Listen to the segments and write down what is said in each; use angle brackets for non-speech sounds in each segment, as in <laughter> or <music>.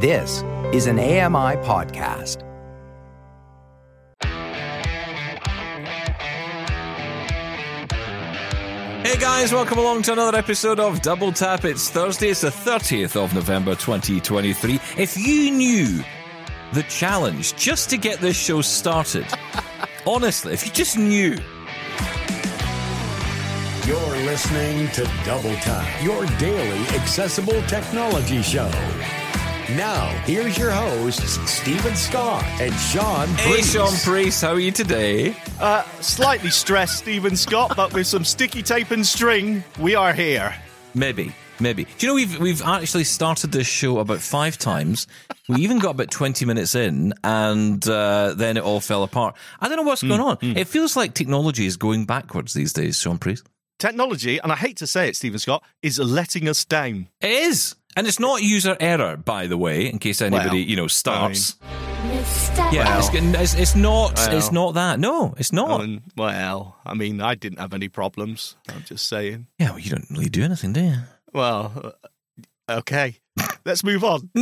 This is an AMI podcast. Hey guys, welcome along to another episode of Double Tap. It's Thursday, it's the 30th of November 2023. If you knew the challenge just to get this show started, <laughs> honestly, if you just knew. You're listening to Double Tap, your daily accessible technology show. Now, here's your hosts, Steven Scott and Shaun Hey Preece. Shaun Preece, how are you today? Uh, slightly stressed, Steven Scott, but with some sticky tape and string, we are here. Maybe, maybe. Do you know we've we've actually started this show about five times. We even got about twenty minutes in, and uh, then it all fell apart. I don't know what's going on. It feels like technology is going backwards these days, Shaun Preece. Technology, and I hate to say it, Stephen Scott, is letting us down. It is. And it's not user error, by the way, in case anybody, Well, you know, starts. Mr. yeah, Well. it's, it's, it's not. Well. It's not that. No, it's not. And, well, I mean, I didn't have any problems. I'm just saying. yeah, well, you don't really do anything, do you? Well, uh, okay. <laughs> Let's move on. <laughs>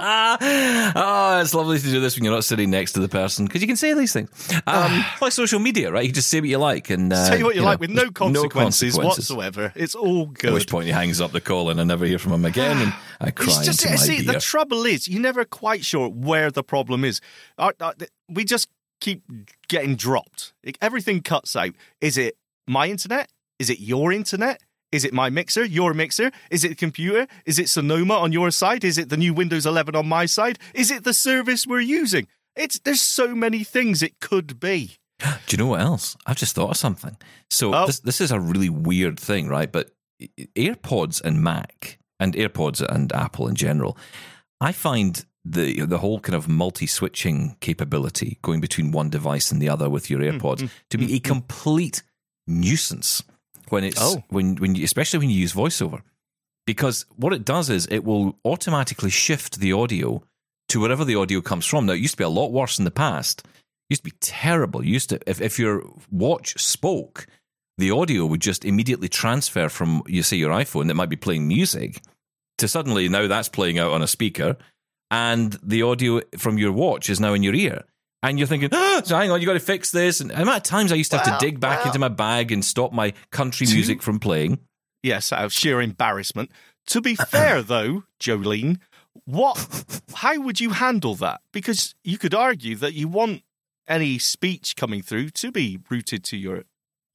<laughs> oh, it's lovely to do this when you're not sitting next to the person because you can say these things. Um, like social media, right? You just say what you like and uh, Say what you, know, like with no consequences, consequences. whatsoever. It's all good. At which point he hangs up the call and I never hear from him again, and <gasps> I cry It's just into my see beer. the trouble is you're never quite sure where the problem is. Uh, uh, We just keep getting dropped. Like, Everything cuts out. Is it my internet? Is it your internet? Is it my mixer, your mixer? Is it the computer? Is it Sonoma on your side? Is it the new Windows 11 on my side? Is it the service we're using? It's there's so many things it could be. <gasps> Do you know what else? I've just thought of something. So Oh. this this is a really weird thing, right? But AirPods and Mac and AirPods and Apple in general, I find the the whole kind of multi switching capability going between one device and the other with your Hmm, AirPods hmm, to be hmm, a hmm. complete nuisance when it's Oh. when when you, especially when you use voiceover because what it does is it will automatically shift the audio to wherever the audio comes from. Now, it used to be a lot worse in the past. It used to be terrible. It used to if if your watch spoke, the audio would just immediately transfer from you say your iPhone that might be playing music to suddenly now that's playing out on a speaker, and the audio from your watch is now in your ear. And you're thinking, oh, so hang on, you got to fix this. And the amount of times I used to have to dig back well. into my bag and stop my country Do- music from playing. Yes, out of sheer embarrassment. To be fair, <laughs> though, Jolene, what? How would you handle that? Because you could argue that you want any speech coming through to be routed to your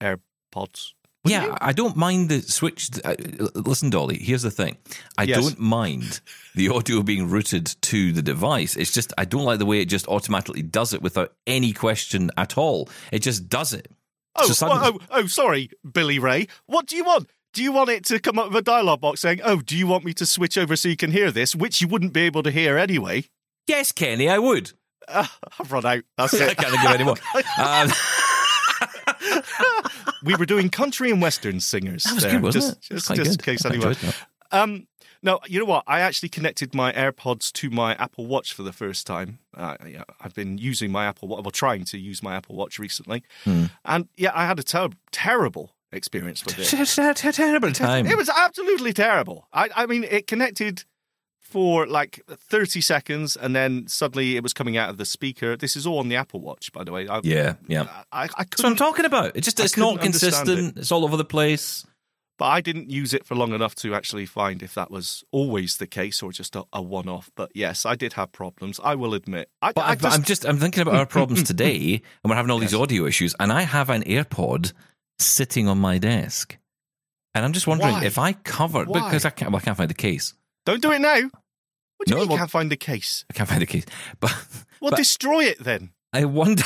AirPods. Yeah, you? I don't mind the switch. Uh, listen, Dolly, here's the thing. I Yes. don't mind the audio being routed to the device. It's just, I don't like the way it just automatically does it without any question at all. It just does it. Oh, So suddenly- oh, oh, oh, sorry, Billy Ray. What do you want? Do you want it to come up with a dialogue box saying, "Oh, do you want me to switch over so you can hear this?" Which you wouldn't be able to hear anyway. Yes, Kenny, I would. Uh, <laughs> I've run out. That's <laughs> I can't think of any more. <laughs> Um, we were doing country and western singers. that was there, good, wasn't just, it? Was Just, quite just in good. case I anyone. Um, no, you know what? I actually connected my AirPods to my Apple Watch for the first time. Uh, yeah, I've been using my Apple Watch, well, trying to use my Apple Watch recently, Hmm. and yeah, I had a ter- terrible experience with it. Terrible time. It was absolutely terrible. I, I mean, it connected for like 30 seconds, and then suddenly it was coming out of the speaker. This is all on the Apple Watch, by the way. I, Yeah, yeah. I, I That's what I'm talking about. It just it's not consistent. It's all over the place. but I didn't use it for long enough to actually find if that was always the case or just a, a one-off. But yes, I did have problems. I will admit. I, But I I'm just I'm thinking about our problems <laughs> today, and we're having all these audio issues, and I have an AirPod sitting on my desk, and I'm just wondering Why? if I covered Why? because I can't well, I can't find the case. don't do it now. What do you No, mean well- you can't find the case? I can't find the case, but Well, but destroy it then. I wonder.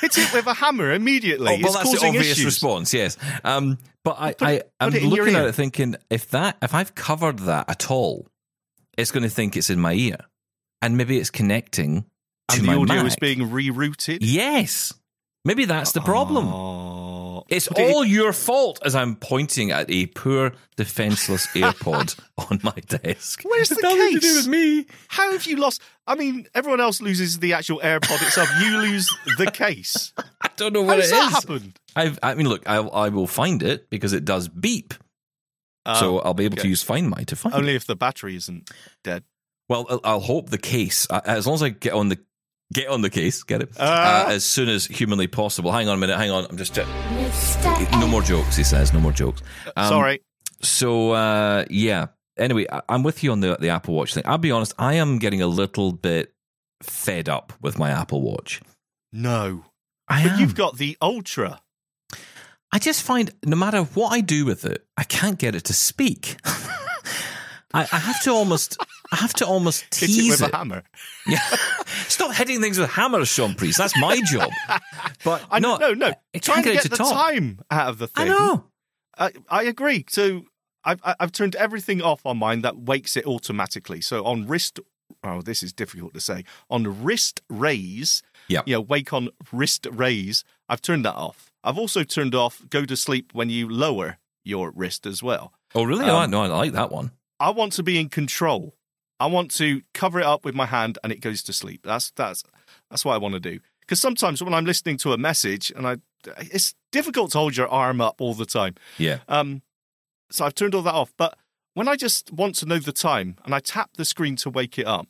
Hit it with a hammer immediately. Oh, well, it's that's the causing obvious issues. response. Yes, um, but I, Put- I I'm put it in your looking at it thinking if that if I've covered that at all, it's going to think it's in my ear, and maybe it's connecting to And the my audio Mac. is being rerouted. Yes, maybe that's the problem. Oh. It's But it- all your fault as I'm pointing at a poor, defenseless AirPod <laughs> on my desk. Where's It's the nothing to do case? with me. How have you lost? I mean, everyone else loses the actual AirPod itself. You lose the case. <laughs> I don't know How what does it that is. happen? I've, I mean, look, I, I will find it because it does beep. so Oh, I'll be able to use Find My to find. it. Only if the battery isn't dead. Well, I'll- I'll hope the case, uh, as long as I get on the get on the case, get it Ah. uh, as soon as humanly possible. Hang on a minute, hang on. I'm just check- no more jokes. He says no more jokes. Um, Sorry. So uh, yeah. Anyway, I- I'm with you on the the Apple Watch thing. I'll be honest. I am getting a little bit fed up with my Apple Watch. No. I But am. you've got the Ultra. I just find no matter what I do with it, I can't get it to speak. <laughs> I, I have to almost, I have to almost <laughs> tease it with it. a hammer. <laughs> Yeah. Stop hitting things with hammers, Shaun Preece. That's my job. But <laughs> I no, no, no. I Try can't and get it the to talk. time out of the thing. I know. I, I agree. So I've I- I've turned everything off on mine that wakes it automatically. So on wrist, oh, this is difficult to say. On wrist raise, yeah, you know, wake on wrist raise. I've turned that off. I've also turned off go to sleep when you lower your wrist as well. Oh, really? Um, oh, no, I like that one. I want to be in control. I want to cover it up with my hand and it goes to sleep. That's that's that's what I want to do. Because sometimes when I'm listening to a message and I, it's difficult to hold your arm up all the time. Yeah. Um, so I've turned all that off. But when I just want to know the time and I tap the screen to wake it up,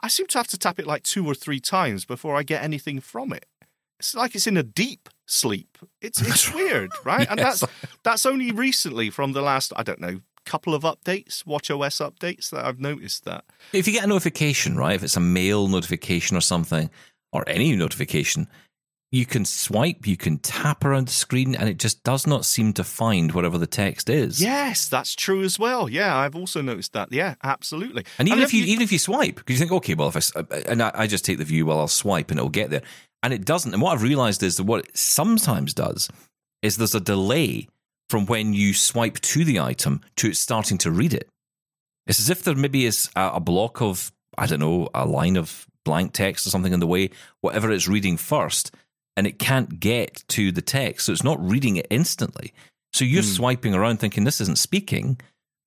I seem to have to tap it like two or three times before I get anything from it. It's like it's in a deep sleep. It's it's <laughs> weird, right? And that's that's only recently from the last I don't know couple of updates, Watch OS updates that I've noticed that. If you get a notification, right, if it's a mail notification or something, or any notification, you can swipe, you can tap around the screen, and it just does not seem to find whatever the text is. Yes, that's true as well. Yeah, I've also noticed that. Yeah, absolutely. And even And if you, even if you swipe, because you think, okay, well, if I uh, and I, I just take the view, well, I'll swipe and it'll get there, and it doesn't. And what I've realised is that what it sometimes does is there's a delay from when you swipe to the item to it starting to read it. It's as if there maybe is a, block of I don't know a line of blank text or something in the way, whatever it's reading first, and it can't get to the text, so it's not reading it instantly. So you're Hmm. swiping around thinking this isn't speaking,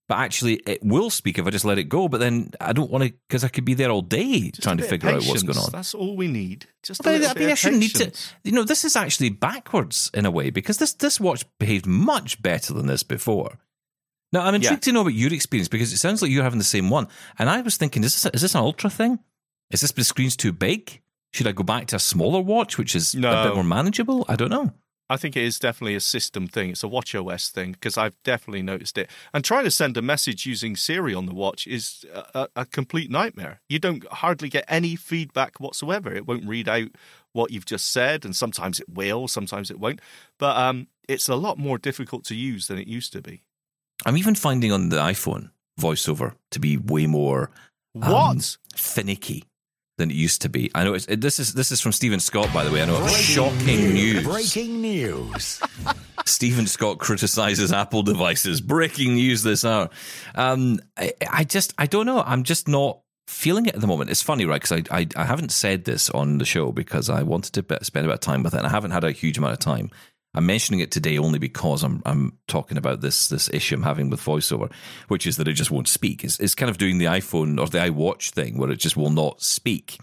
but actually it will speak if I just let it go. But then I don't want to because I could be there all day Just trying to figure out what's going on. That's all we need. Just a But I, little I bit mean, I shouldn't need to. You know, this is actually backwards in a way because this this watch behaved much better than this before. Now I'm intrigued to know about your experience because it sounds like you're having the same one. And I was thinking, is this is this an ultra thing? Is this the screen's too big? Should I go back to a smaller watch, which is a bit more manageable? I don't know. I think it is definitely a system thing. It's a Watch OS thing because I've definitely noticed it. And trying to send a message using Siri on the watch is a, a, a complete nightmare. You don't hardly get any feedback whatsoever. It won't read out what you've just said, and sometimes it will, sometimes it won't. But um, it's a lot more difficult to use than it used to be. I'm even finding on the iPhone voiceover to be way more um, What? finicky than it used to be. I know it's, it, this is this is from Steven Scott, by the way. I know it's shocking news. Breaking news. <laughs> Steven Scott criticizes Apple devices. Breaking news this hour. Um, I, I just, I don't know. I'm just not feeling it at the moment. It's funny, right? Because I, I, I haven't said this on the show because I wanted to spend a bit of time with it, and I haven't had a huge amount of time. I'm mentioning it today only because I'm I'm talking about this this issue I'm having with voiceover, which is that it just won't speak. It's, it's kind of doing the iPhone or the iWatch thing where it just will not speak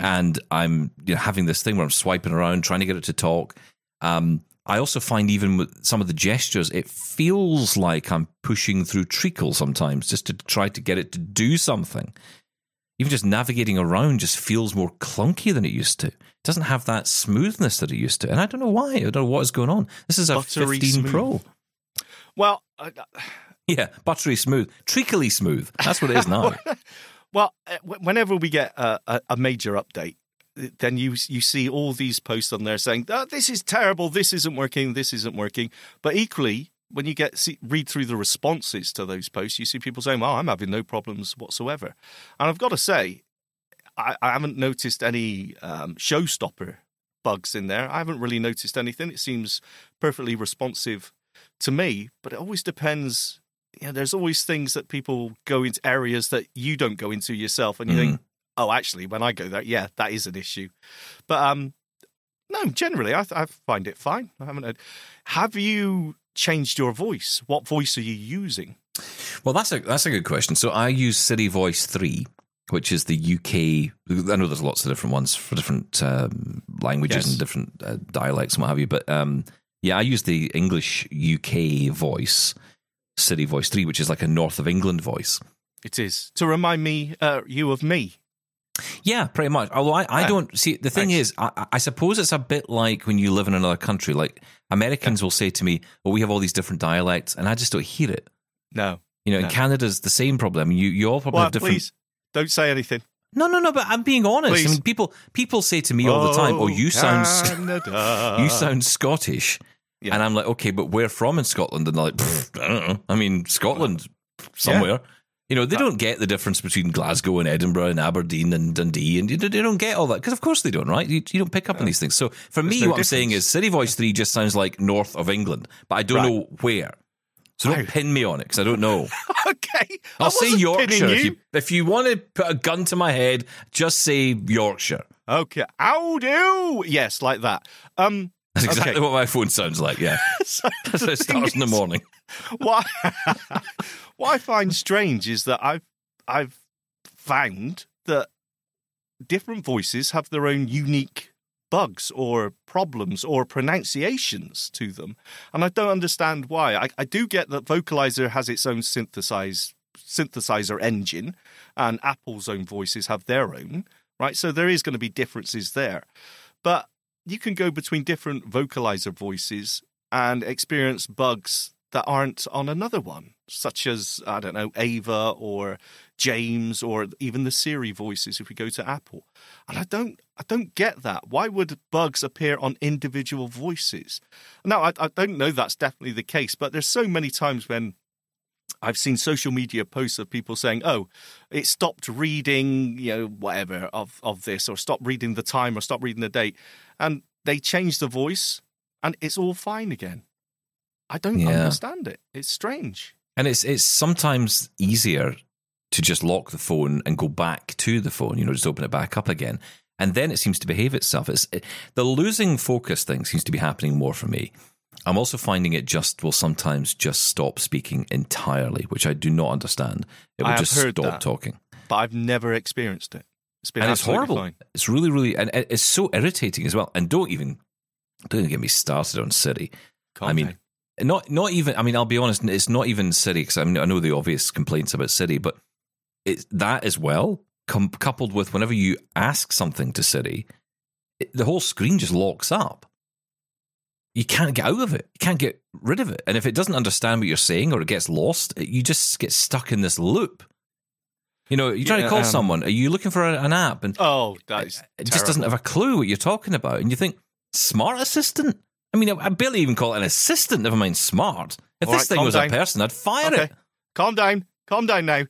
and I'm you know, having this thing where I'm swiping around trying to get it to talk. Um, I also find even with some of the gestures, it feels like I'm pushing through treacle sometimes just to try to get it to do something. Even just navigating around just feels more clunky than it used to. It doesn't have that smoothness that it used to, and I don't know why. I don't know what is going on. This is a Buttery 15 smooth. Pro. Well, I, Yeah, buttery smooth, treacly smooth. That's what it is <laughs> now. Well, uh, whenever we get a, a, a major update, then you you see all these posts on there saying, oh, "This is terrible. This isn't working. This isn't working." But equally, when you get see, read through the responses to those posts, you see people saying, "Well, I'm having no problems whatsoever." And I've got to say, I, I haven't noticed any um, showstopper bugs in there. I haven't really noticed anything. It seems perfectly responsive to me, but it always depends. You know, there's always things that people go into areas that you don't go into yourself, and you think, "Oh, actually, when I go there, yeah, that is an issue." But um, no, generally, I, I find it fine. I haven't. Had, have you changed your voice? What voice are you using? Well, that's a that's a good question. So I use Siri Voice three, which is the UK. I know there's lots of different ones for different um, languages Yes. and different uh, dialects and what have you. But um, yeah, I use the English UK voice, Siri Voice 3, which is like a North of England voice. It is to remind me, uh, you of me. Yeah, pretty much. Although I, I Yeah. don't see the thing Nice. is, I, I suppose it's a bit like when you live in another country. Like Americans will say to me, "Well, we have all these different dialects," and I just don't hear it. No. You know, in No. Canada's the same problem. You you all probably Well, have different. please don't say anything. No, no, no. But I'm being honest. Please. I mean, people people say to me all the time, "Oh, you sound <laughs> you sound Scottish," Yeah. and I'm like, "Okay, but where from in Scotland?" And they're like, "I don't know. I mean, Scotland somewhere." You know, they don't get the difference between Glasgow and Edinburgh and Aberdeen and Dundee, and you- they don't get all that because, of course, they don't, right? You, you don't pick up on these things. So, for me, no what I'm saying is, Siri Voice Three just sounds like north of England, but I don't Right. know where. So don't pin me on it because I don't know. <laughs> okay. I'll say Yorkshire. pinning If you, if you want to put a gun to my head, just say Yorkshire. Okay. How do? Yes, like that. Um, That's exactly Okay. what my phone sounds like. Yeah, <laughs> so <laughs> that's how it starts in the morning. What, what I find strange is that I've I've found that different voices have their own unique bugs or problems or pronunciations to them, and I don't understand why. I, I do get that Vocalizer has its own synthesize synthesizer engine, and Apple's own voices have their own, right? So there is going to be differences there, but you can go between different vocalizer voices and experience bugs that aren't on another one, such as I don't know Ava or James or even the Siri voices if we go to Apple. And I don't I don't get that. Why would bugs appear on individual voices? Now I, I don't know that's definitely the case, but there's so many times when I've seen social media posts of people saying, "Oh, it stopped reading, you know, whatever of of this, or stopped reading the time, or stopped reading the date," and they change the voice, and it's all fine again. I don't Yeah. understand it. It's strange. And it's it's sometimes easier to just lock the phone and go back to the phone. You know, just open it back up again, and then it seems to behave itself. It's it, the losing focus thing seems to be happening more for me. I'm also finding it just will sometimes just stop speaking entirely, which I do not understand. It will just stop that. talking. But I've never experienced it. It's been and it's horrible. fine. It's really, really, and it's so irritating as well. And don't even, don't even get me started on Siri. I mean. Not, not even. I mean, I'll be honest. It's not even Siri because I mean, I know the obvious complaints about Siri, but it's that as well, com- coupled with whenever you ask something to Siri, it, the whole screen just locks up. You can't get out of it. You can't get rid of it. And if it doesn't understand what you're saying or it gets lost, it, you just get stuck in this loop. You know, you try to call um, someone. Are you looking for a, an app? And oh, that is it just doesn't have a clue what you're talking about. And you think, smart assistant? I mean, I barely even call it an assistant, never mind smart. If All this right, thing was down. a person, I'd fire Okay. it. Calm down. Calm down now.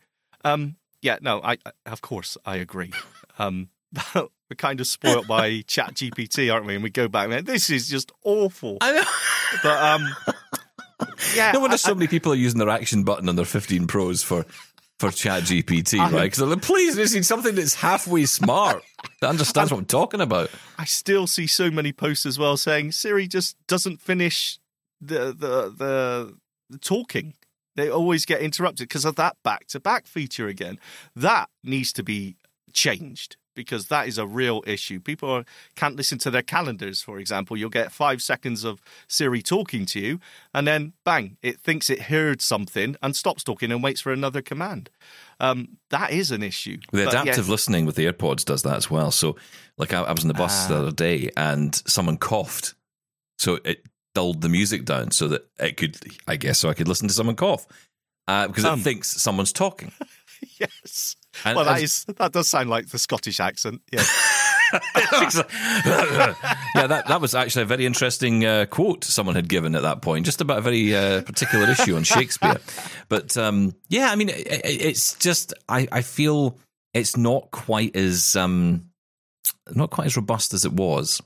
Um, yeah, no, I, I of course I agree. Um, <laughs> we're kind of spoilt by <laughs> Chat GPT, aren't we? And we go back, man, this is just awful. I know. But um, <laughs> yeah, no wonder I- so many people are using their action button on their 15 Pros for for Chat GPT, I- right? Because please, this is something that's halfway smart that understands what I'm talking about. I still see so many posts as well saying Siri just doesn't finish the the the, the talking. They always get interrupted because of that back to back feature again. That needs to be changed because that is a real issue. People are, can't listen to their calendars, for example. You'll get five seconds of Siri talking to you, and then bang, it thinks it heard something and stops talking and waits for another command. Um, that is an issue. The But yeah, adaptive listening with the AirPods does that as well. So, like, I, I was in the bus the Ah. other day and someone coughed. So it dulled the music down so that it could, I guess, so I could listen to someone cough uh, because Um. it thinks someone's talking. <laughs> yes. And well, that as- is that does sound like the Scottish accent. Yeah. <laughs> <laughs> yeah, that, that was actually a very interesting uh, quote someone had given at that point, just about a very uh, particular issue on Shakespeare. <laughs> But um, yeah, I mean, it, it- it's just I, I feel it's not quite as um, not quite as robust as it was.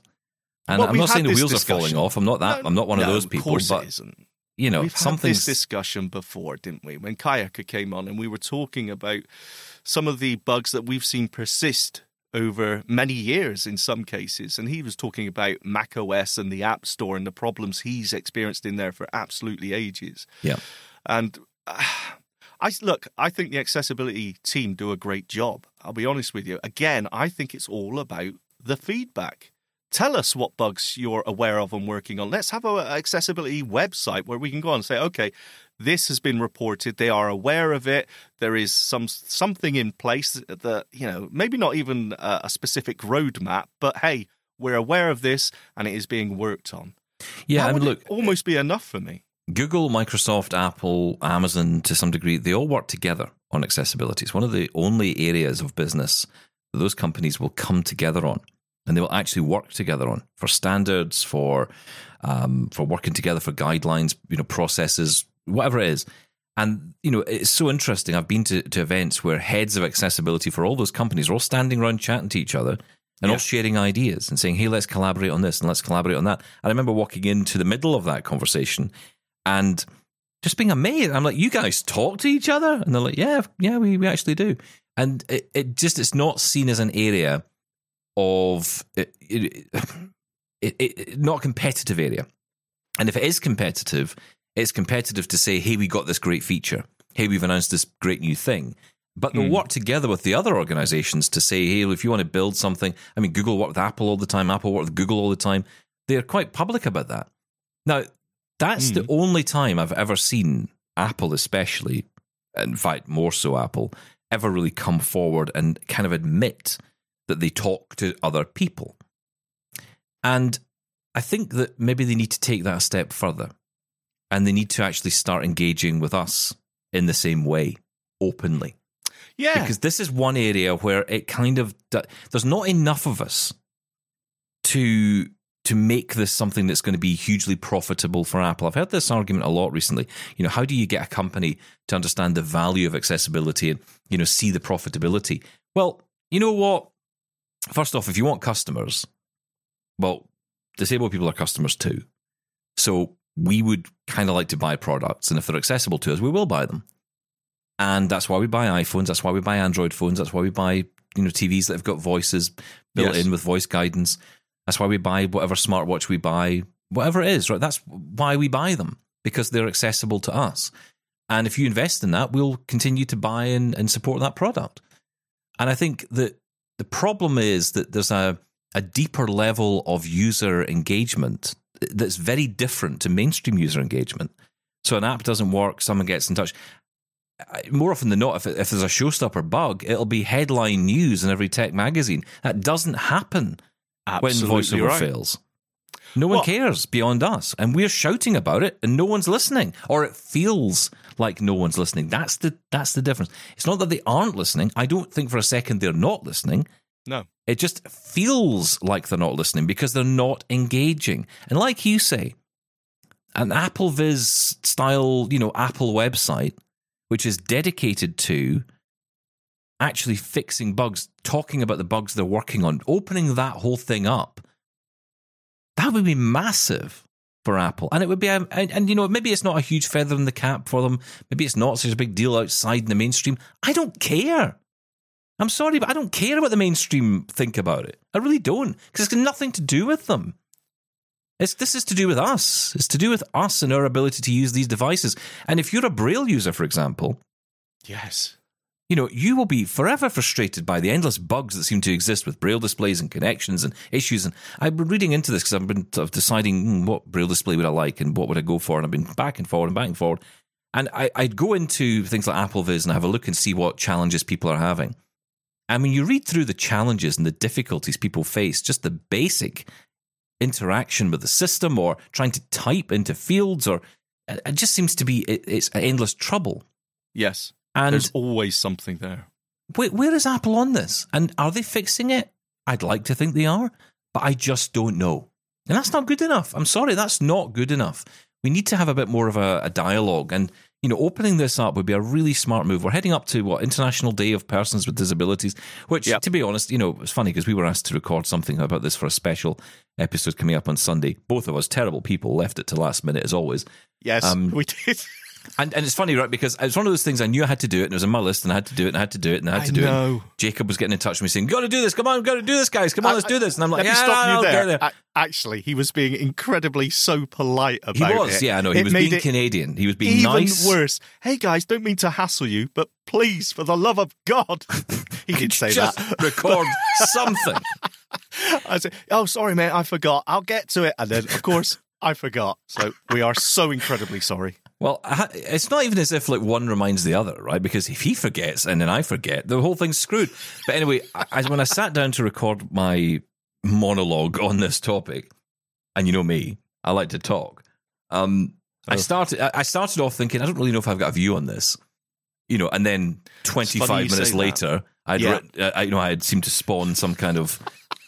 And Well, I'm not saying the this wheels are falling off. I'm not that. No, I'm not one of those people. course But it isn't. you know, We've had this discussion before, didn't we? When Kayaka came on, and we were talking about some of the bugs that we've seen persist over many years in some cases, and he was talking about Mac OS and the App Store and the problems he's experienced in there for absolutely ages. yeah. And uh, <sighs> I look, I think the accessibility team do a great job. I'll be honest with you. Again, I think it's all about the feedback. Tell us what bugs you're aware of and working on. Let's have an accessibility website where we can go on and say, okay, This has been reported. They are aware of it. There is some something in place that you know, maybe not even a, a specific roadmap, but hey, we're aware of this and it is being worked on. Yeah, That I mean, would look, almost be enough for me. Google, Microsoft, Apple, Amazon, to some degree, they all work together on accessibility. It's one of the only areas of business that those companies will come together on, and they will actually work together on for standards, for um, for working together for guidelines, you know, processes, whatever it is. And you know, it's so interesting. I've been to, to events where heads of accessibility for all those companies are all standing around chatting to each other and all sharing ideas and saying, "Hey, let's collaborate on this and let's collaborate on that." And I remember walking into the middle of that conversation and just being amazed. I'm like, "You guys talk to each other?" And they're like, "Yeah, yeah, we, we actually do." And it, it just it's not seen as an area of it, it, <laughs> it, it, not a competitive area. And if it is competitive, it's competitive to say, "Hey, we got this great feature. Hey, we've announced this great new thing." But they'll Hmm. work together with the other organizations to say, hey, if you want to build something, I mean, Google worked with Apple all the time, Apple worked with Google all the time. They're quite public about that. Now, that's the only time I've ever seen Apple, especially, in fact, more so Apple, ever really come forward and kind of admit that they talk to other people. And I think that maybe they need to take that a step further and they need to actually start engaging with us in the same way, openly Yeah. because this is one area where it kind of there's not enough of us to to make this something that's going to be hugely profitable for Apple. I've heard this argument a lot recently. You know, how do you get a company to understand the value of accessibility and you know see the profitability? Well, you know what? First off, if you want customers, well, disabled people are customers too. So we would kind of like to buy products, and if they're accessible to us, we will buy them and that's why we buy iPhones. That's why we buy Android phones. That's why we buy you know TVs that have got voices built Yes. in with voice guidance. That's why we buy whatever smartwatch we buy, whatever it is. Right? That's why we buy them because they're accessible to us. And if you invest in that, we'll continue to buy and, and support that product. And I think that the problem is that there's a a deeper level of user engagement that's very different to mainstream user engagement. So an app doesn't work, someone gets in touch more often than not, if, if there's a showstopper bug, it'll be headline news in every tech magazine. That doesn't happen when Absolutely voiceover right. fails. No one Well- cares beyond us, and we're shouting about it, and no one's listening, or it feels like no one's listening. That's the that's the difference. It's not that they aren't listening. I don't think for a second they're not listening. No. It just feels like they're not listening because they're not engaging. And like you say, an AppleVis style, you know, Apple website, which is dedicated to actually fixing bugs, talking about the bugs they're working on, opening that whole thing up, that would be massive for Apple. And it would be, um, and, and you know, maybe it's not a huge feather in the cap for them. Maybe it's not such a big deal outside in the mainstream. I don't care. I'm sorry, but I don't care what the mainstream think about it. I really don't, because it's got nothing to do with them. It's, this is to do with us. It's to do with us and our ability to use these devices. And if you're a Braille user, for example, Yes. you know, you will be forever frustrated by the endless bugs that seem to exist with Braille displays and connections and issues. And I've been reading into this because I've been sort of deciding hmm, what Braille display would I like and what would I go for. And I've been back and forward and back and forward. And I, I'd go into things like AppleVis and have a look and see what challenges people are having. And when you read through the challenges and the difficulties people face, just the basic interaction with the system or trying to type into fields, or it it just seems to be it, it's endless trouble. Yes. And There's always something there. wait, where is Apple on this? And are they fixing it? I'd like to think they are, but I just don't know. And that's not good enough. I'm sorry, that's not good enough. We need to have a bit more of a, a dialogue. And, you know, opening this up would be a really smart move. We're heading up to what, International Day of Persons with Disabilities, which, Yep. to be honest, you know, it's funny because we were asked to record something about this for a special episode coming up on Sunday. Both of us, terrible people, left it to last minute as always. Yes, Um, we did. <laughs> And, and it's funny, right? Because it's one of those things I knew I had to do it, and it was on my list, and I had to do it, and I had to do it, and I had to I do it. know. Jacob was getting in touch with me saying, "Got to do this! Come on, got to do this, guys! Come on, let's do this!" And I'm like, Let "Yeah, me stop I'll you there. there." Actually, he was being incredibly so polite He about it. was, yeah, I know. He It was being it Canadian. He was being even nice. worse. Hey guys, don't mean to hassle you, but please, for the love of God, <laughs> he did say Just that. record <laughs> something. I said, "Oh, sorry, mate, I forgot. I'll get to it." And then, of course, I forgot. So we are so incredibly sorry. Well, it's not even as if like one reminds the other, right? Because if he forgets and then I forget, the whole thing's screwed. But anyway, I, I- when I sat down to record my monologue on this topic, and you know me, I like to talk. Um, I Oh. started. I- I started off thinking I don't really know if I've got a view on this, you know. And then twenty five minutes later, I'd Yeah. writ- uh, I, you know I had seemed to spawn some kind of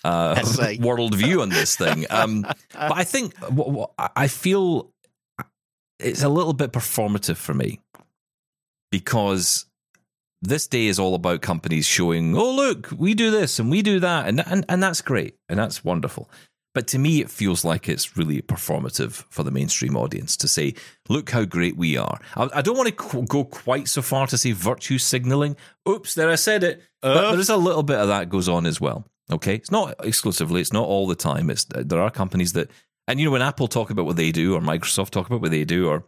uh, <laughs> world view on this thing. Um, <laughs> but I think what, what, I I feel it's a little bit performative for me because this day is all about companies showing, oh look, we do this and we do that, and and and that's great and that's wonderful. But to me, it feels like it's really performative for the mainstream audience to say, look how great we are. I, I don't want to qu- go quite so far to say virtue signaling. Oops, there I said it. but Uh. there is a little bit of that goes on as well. Okay, it's not exclusively, it's not all the time. It's there are companies that, and you know, when Apple talk about what they do, or Microsoft talk about what they do, or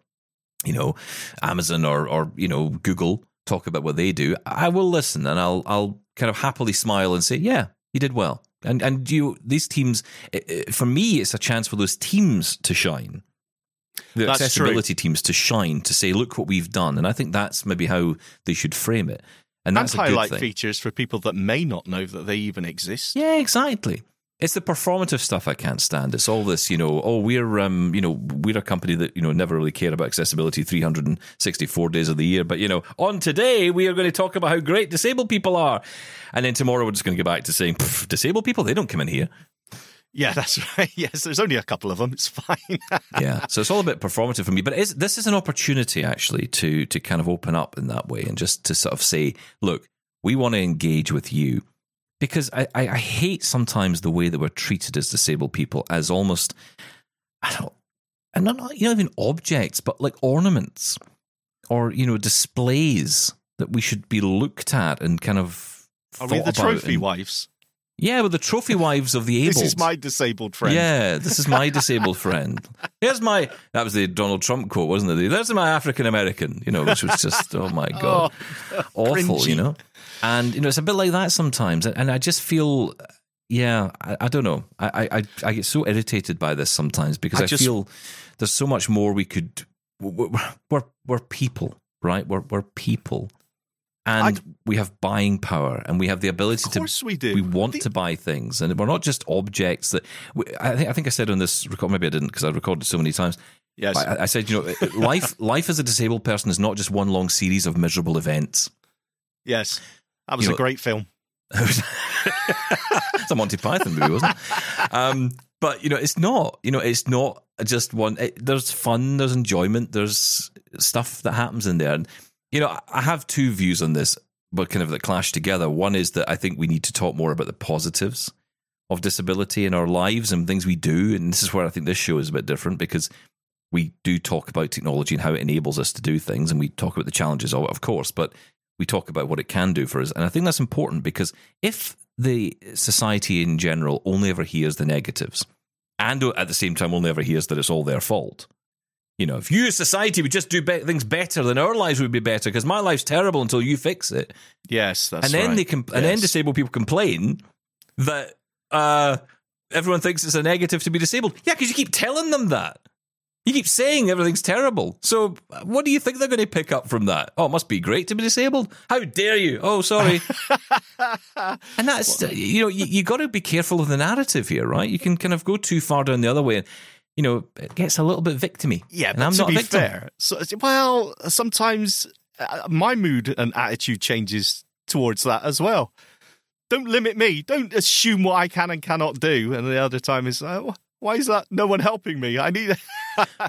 you know, Amazon or or you know, Google talk about what they do, I will listen and I'll I'll kind of happily smile and say, yeah, you did well. And and you these teams, i- i- for me, it's a chance for those teams to shine. The That's accessibility teams to shine to say, look what we've done, and I think that's maybe how they should frame it. And And that's a good highlight features for people that may not know that they even exist. Yeah, exactly. It's the performative stuff I can't stand. It's all this, you know, oh, we're, um, you know, we're a company that, you know, never really care about accessibility 364 days of the year. But, you know, on today, we are going to talk about how great disabled people are. And then tomorrow, we're just going to go back to saying, disabled people, they don't come in here. Yeah, that's <laughs> right. Yes, there's only a couple of them. It's fine. <laughs> yeah. So it's all a bit performative for me. But it's, this is an opportunity, actually, to, to kind of open up in that way and just to sort of say, look, we want to engage with you because I, I, I hate sometimes the way that we're treated as disabled people as almost I don't and not you know even objects, but like ornaments or you know displays that we should be looked at and kind of Are we the trophy and- wives? Yeah, with the trophy wives of the able. <laughs> This is my disabled friend. Yeah, <laughs> this is my disabled friend. Here's my. That was the Donald Trump quote, wasn't it? There's my African American. You know, which was just oh my god, <laughs> oh, awful. cringy. You know, and you know it's a bit like that sometimes, and I just feel. Yeah, I, I don't know. I, I I get so irritated by this sometimes because I I, just- feel there's so much more we could. We're we're, we're people, right? We're we're people, and we have buying power, and we have the ability Of to course we do. we want The- to buy things, and we're not just objects that. We, I think I think I said on this record. Maybe I didn't because I recorded so many times. Yes. I, I said, you know, <laughs> life life as a disabled person is not just one long series of miserable events. yes. That was You a know- great film. <laughs> <laughs> it's a Monty Python movie, wasn't it? Um, but you know, it's not. You know, it's not just one. It, there's fun, there's enjoyment, there's stuff that happens in there. And you know, I- I have two views on this, but kind of that clash together. One is that I think we need to talk more about the positives of disability in our lives and things we do. And this is where I think this show is a bit different because we do talk about technology and how it enables us to do things, and we talk about the challenges of it, of course, but we talk about what it can do for us. And I think that's important because if the society in general only ever hears the negatives and at the same time only ever hears that it's all their fault, you know, if you as society would just do be- things better, then our lives would be better because my life's terrible until you fix it. Yes, that's and then right. they com- and then disabled people complain that uh, everyone thinks it's a negative to be disabled. Yeah, because you keep telling them that. You keep saying everything's terrible. So, what do you think they're going to pick up from that? Oh, it must be great to be disabled. How dare you? Oh, sorry. <laughs> and that's you know you, you got to be careful of the narrative here, right? You can kind of go too far down the other way, and you know it gets a little bit victimy. Yeah, and but I'm to not be fair, so, well, sometimes uh, my mood and attitude changes towards that as well. Don't limit me. Don't assume what I can and cannot do. And the other time is, wh- why is that no one helping me? I need. <laughs>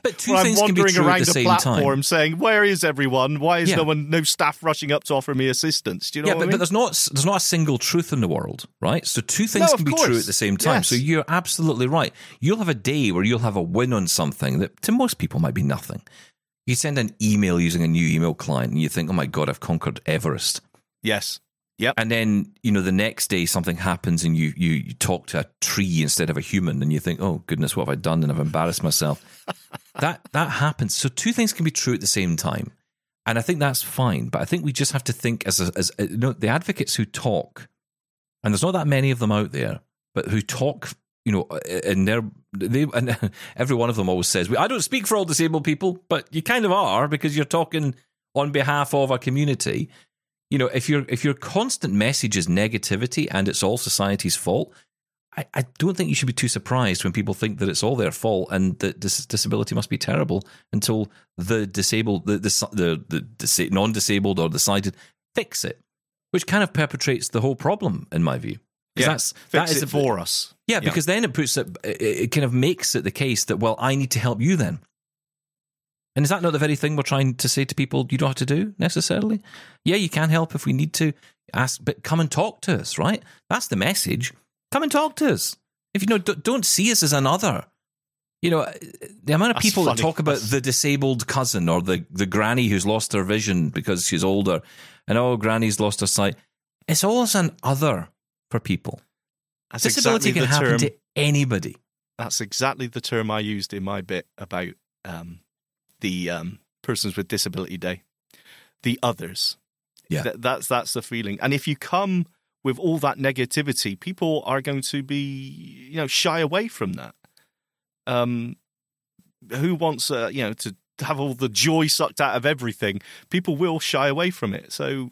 But two When I'm things can be wandering true at around the a same platform time. saying, "Where is everyone? Why is Yeah. no one, no staff rushing up to offer me assistance?" Do you know yeah, what but, I mean? but there's not there's not a single truth in the world, right? So two things No, can be true at the same time. Yes. So you're absolutely right. You'll have a day where you'll have a win on something that to most people might be nothing. You send an email using a new email client, and you think, "Oh my god, I've conquered Everest." yes. Yep. And then you know the next day something happens, and you you, you talk to a tree instead of a human, and you think, "Oh goodness, what have I done?" And I've embarrassed myself. <laughs> that that happens. So two things can be true at the same time, and I think that's fine. But I think we just have to think as a, as uh, you know the advocates who talk, and there's not that many of them out there, but who talk you know, and they're they <laughs> and every one of them always says, "I don't speak for all disabled people," but you kind of are because you're talking on behalf of a community. You know, if your if your constant message is negativity and it's all society's fault, I, I don't think you should be too surprised when people think that it's all their fault and that this disability must be terrible until the disabled, the the the, the disa- non-disabled or decided fix it, which kind of perpetrates the whole problem in my view. Yeah, that's that is it a- for us. yeah, because then it puts it it kind of makes it the case that well, I need to help you then. And is that not the very thing we're trying to say to people? You don't have to do necessarily. Yeah, you can help if we need to ask, but come and talk to us. Right? That's the message. Come and talk to us. If you know, don't see us as another. You know, the amount of people that talk about That's- the disabled cousin or the the granny who's lost her vision because she's older, and oh, granny's lost her sight. It's always an other for people. That's Disability exactly can happen term. to anybody. That's exactly the term I used in my bit about um, the um, persons with disability day. The others. Yeah. Th- that's that's the feeling. And if you come with all that negativity, people are going to be you know shy away from that. Um, who wants uh, you know to have all the joy sucked out of everything? People will shy away from it. So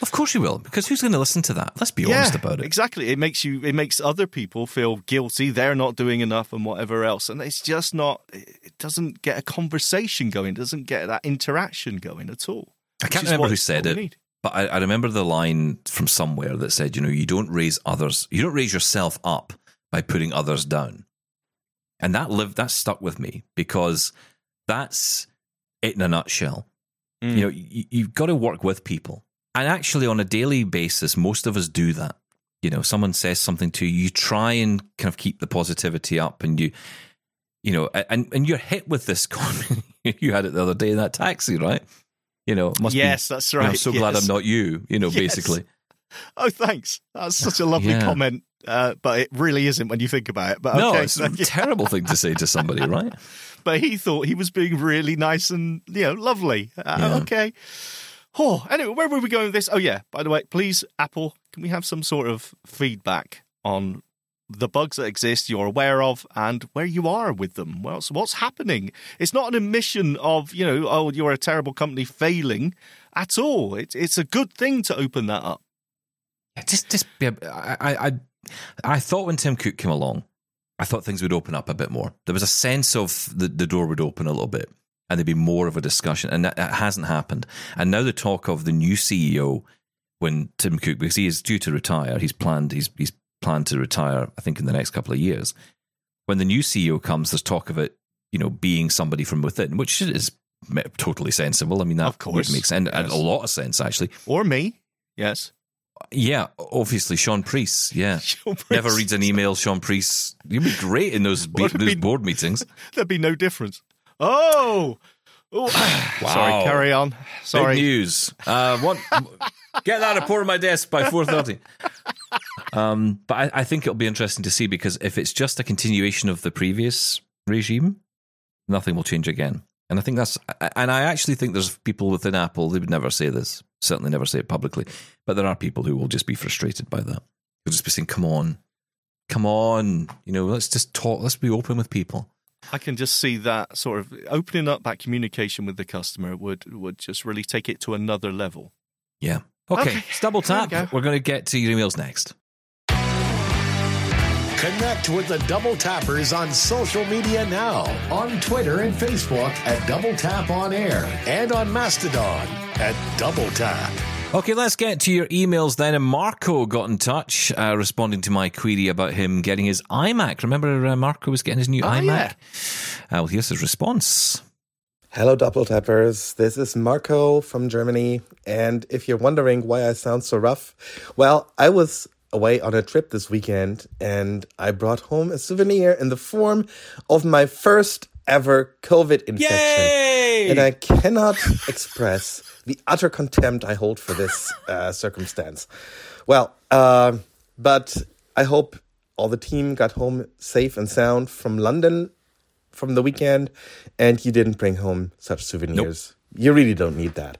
Of course you will, because who's going to listen to that? Let's be honest about it. Exactly. It makes you it makes other people feel guilty, they're not doing enough and whatever else. And it's just not doesn't get a conversation going, doesn't get that interaction going at all. I can't remember who said it, need. but I, I remember the line from somewhere that said, you know, you don't raise others, you don't raise yourself up by putting others down. And that lived, that stuck with me because that's it in a nutshell. Mm. You know, you, you've got to work with people. And actually, on a daily basis, most of us do that. You know, someone says something to you, you try and kind of keep the positivity up, and you, you know, and and you're hit with this. <laughs> comment. you had it the other day in that taxi, right? You know, must be Yes, that's you know, right. I'm so glad. I'm not you, you know, <laughs> Yes. basically. Oh, thanks. That's such a lovely Yeah. comment. Uh, but it really isn't when you think about it. But No, okay, it's a terrible thing to say to somebody, <laughs> right? but he thought he was being really nice and you know lovely. Uh, Yeah. Okay. Oh, anyway, where were we going with this? Oh yeah. By the way, please, Apple, can we have some sort of feedback on the bugs that exist you're aware of and where you are with them? What's what's happening? It's not an admission of you know oh you're a terrible company failing at all. It's it's a good thing to open that up. Just, just be. A, I, I, I- I thought when Tim Cook came along, I thought things would open up a bit more. There was a sense of the, the door would open a little bit, and there'd be more of a discussion, and that, that hasn't happened. And now the talk of the new CEO, when Tim Cook, because he is due to retire, he's planned, he's he's planned to retire, I think, in the next couple of years. When the new CEO comes, there's talk of it, you know, being somebody from within, which is totally sensible. I mean, that Of course. would make sense, and Yes. a lot of sense actually. Or me, yes. Yeah, obviously Shaun Preece. Yeah, <laughs> never reads an email. Shaun Preece, you'd be great in those <laughs> be- those been- board meetings. <laughs> There'd be no difference. Oh, oh. <sighs> sorry. Carry on. Sorry. Big news. Uh, what? get that report on my desk by four thirty. Um, but I, I think it'll be interesting to see because if it's just a continuation of the previous regime, nothing will change again. And I think that's, and I actually think there's people within Apple, they would never say this, certainly never say it publicly, but there are people who will just be frustrated by that. They'll just be saying, come on, come on, you know, let's just talk, let's be open with people. I can just see that sort of opening up that communication with the customer would would just really take it to another level. Yeah. Okay, Okay, it's double there we tap. go. We're going to get to your emails next. Connect with the Double Tappers on social media now on Twitter and Facebook at Double Tap On Air and on Mastodon at Double Tap. Okay, let's get to your emails then. And Marco got in touch, uh, responding to my query about him getting his iMac. Remember, uh, Marco was getting his new Oh, iMac. yeah. Uh, well, here's his response. Hello, Double Tappers. This is Marco from Germany. And if you're wondering why I sound so rough, well, I was away on a trip this weekend and I brought home a souvenir in the form of my first ever COVID infection. Yay! And I cannot <laughs> express the utter contempt I hold for this uh, circumstance. Well, uh, but I hope all the team got home safe and sound from London from the weekend and you didn't bring home such souvenirs. You really don't need that.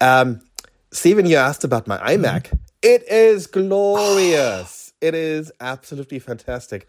Um, Steven, you asked about my iMac. It is glorious. it is absolutely fantastic.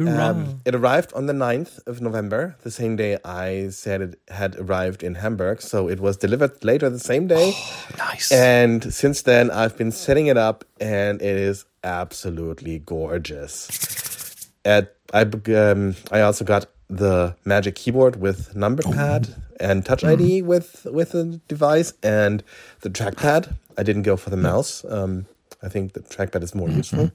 Um, it arrived on the 9th of November, the same day I said it had arrived in Hamburg. So it was delivered later the same day. Nice. And since then, I've been setting it up, and it is absolutely gorgeous. At I um, I also got the Magic Keyboard with number pad and Touch ID with with the device, and the trackpad. I didn't go for the mouse. Um, I think the trackpad is more useful.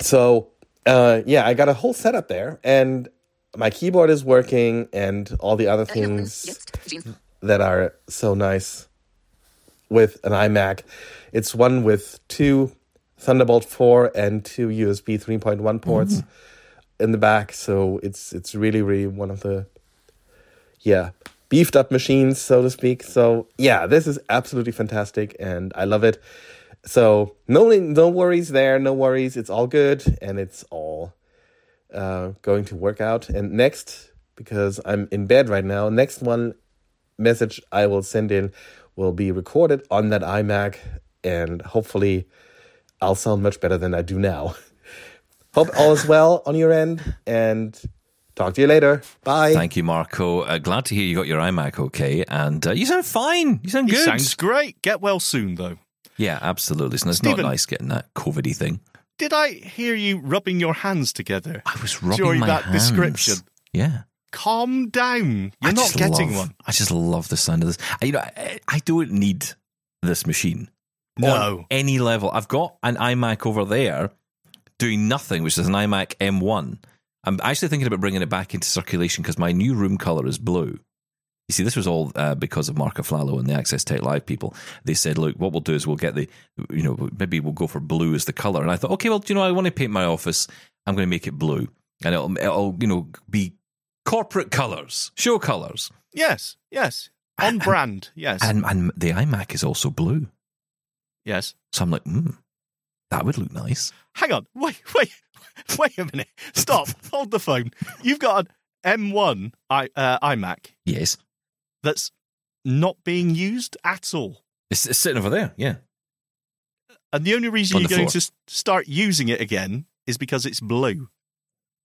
So uh, yeah, I got a whole setup there, and my keyboard is working, and all the other things that are so nice with an iMac. It's one with two Thunderbolt 4 and two USB 3.1 ports in the back, so it's it's really really one of the yeah, beefed up machines so to speak. So, yeah, this is absolutely fantastic and I love it. So, no no worries there, no worries. It's all good and it's all uh, going to work out. And next, because I'm in bed right now, next one message I will send in will be recorded on that iMac, and hopefully, I'll sound much better than I do now. <laughs> Hope all is well on your end, and talk to you later. Bye. Thank you, Marco. Uh, glad to hear you got your iMac okay, and uh, you sound fine. You sound It good. sounds great. Get well soon, though. Yeah, absolutely. So it's not nice getting that COVIDy thing. Did I hear you rubbing your hands together? I was rubbing During my that hands. description. Yeah. Calm down. You're I not getting love- one. I just love the sound of this. I- You know, I, I don't need this machine. No. On any level. I've got an iMac over there doing nothing, which is an iMac M1. I'm actually thinking about bringing it back into circulation because my new room color is blue. You see, this was all uh, because of Marc Aflalo and the Access Tech Live people. They said, look, what we'll do is we'll get the, you know, maybe we'll go for blue as the color. And I thought, okay, well, do you know, I want to paint my office. I'm going to make it blue. And it'll, it'll you know, be corporate colors, show colors. Yes, yes. On brand. Yes. And, and the iMac is also blue. yes. So I'm like, hmm, that would look nice. Hang on. Wait, wait, wait a minute. Stop. <laughs> Hold the phone. You've got an M1 I, uh, iMac Yes. That's not being used at all. It's, it's sitting over there. Yeah. And the only reason On you're going to start using it again is because it's blue.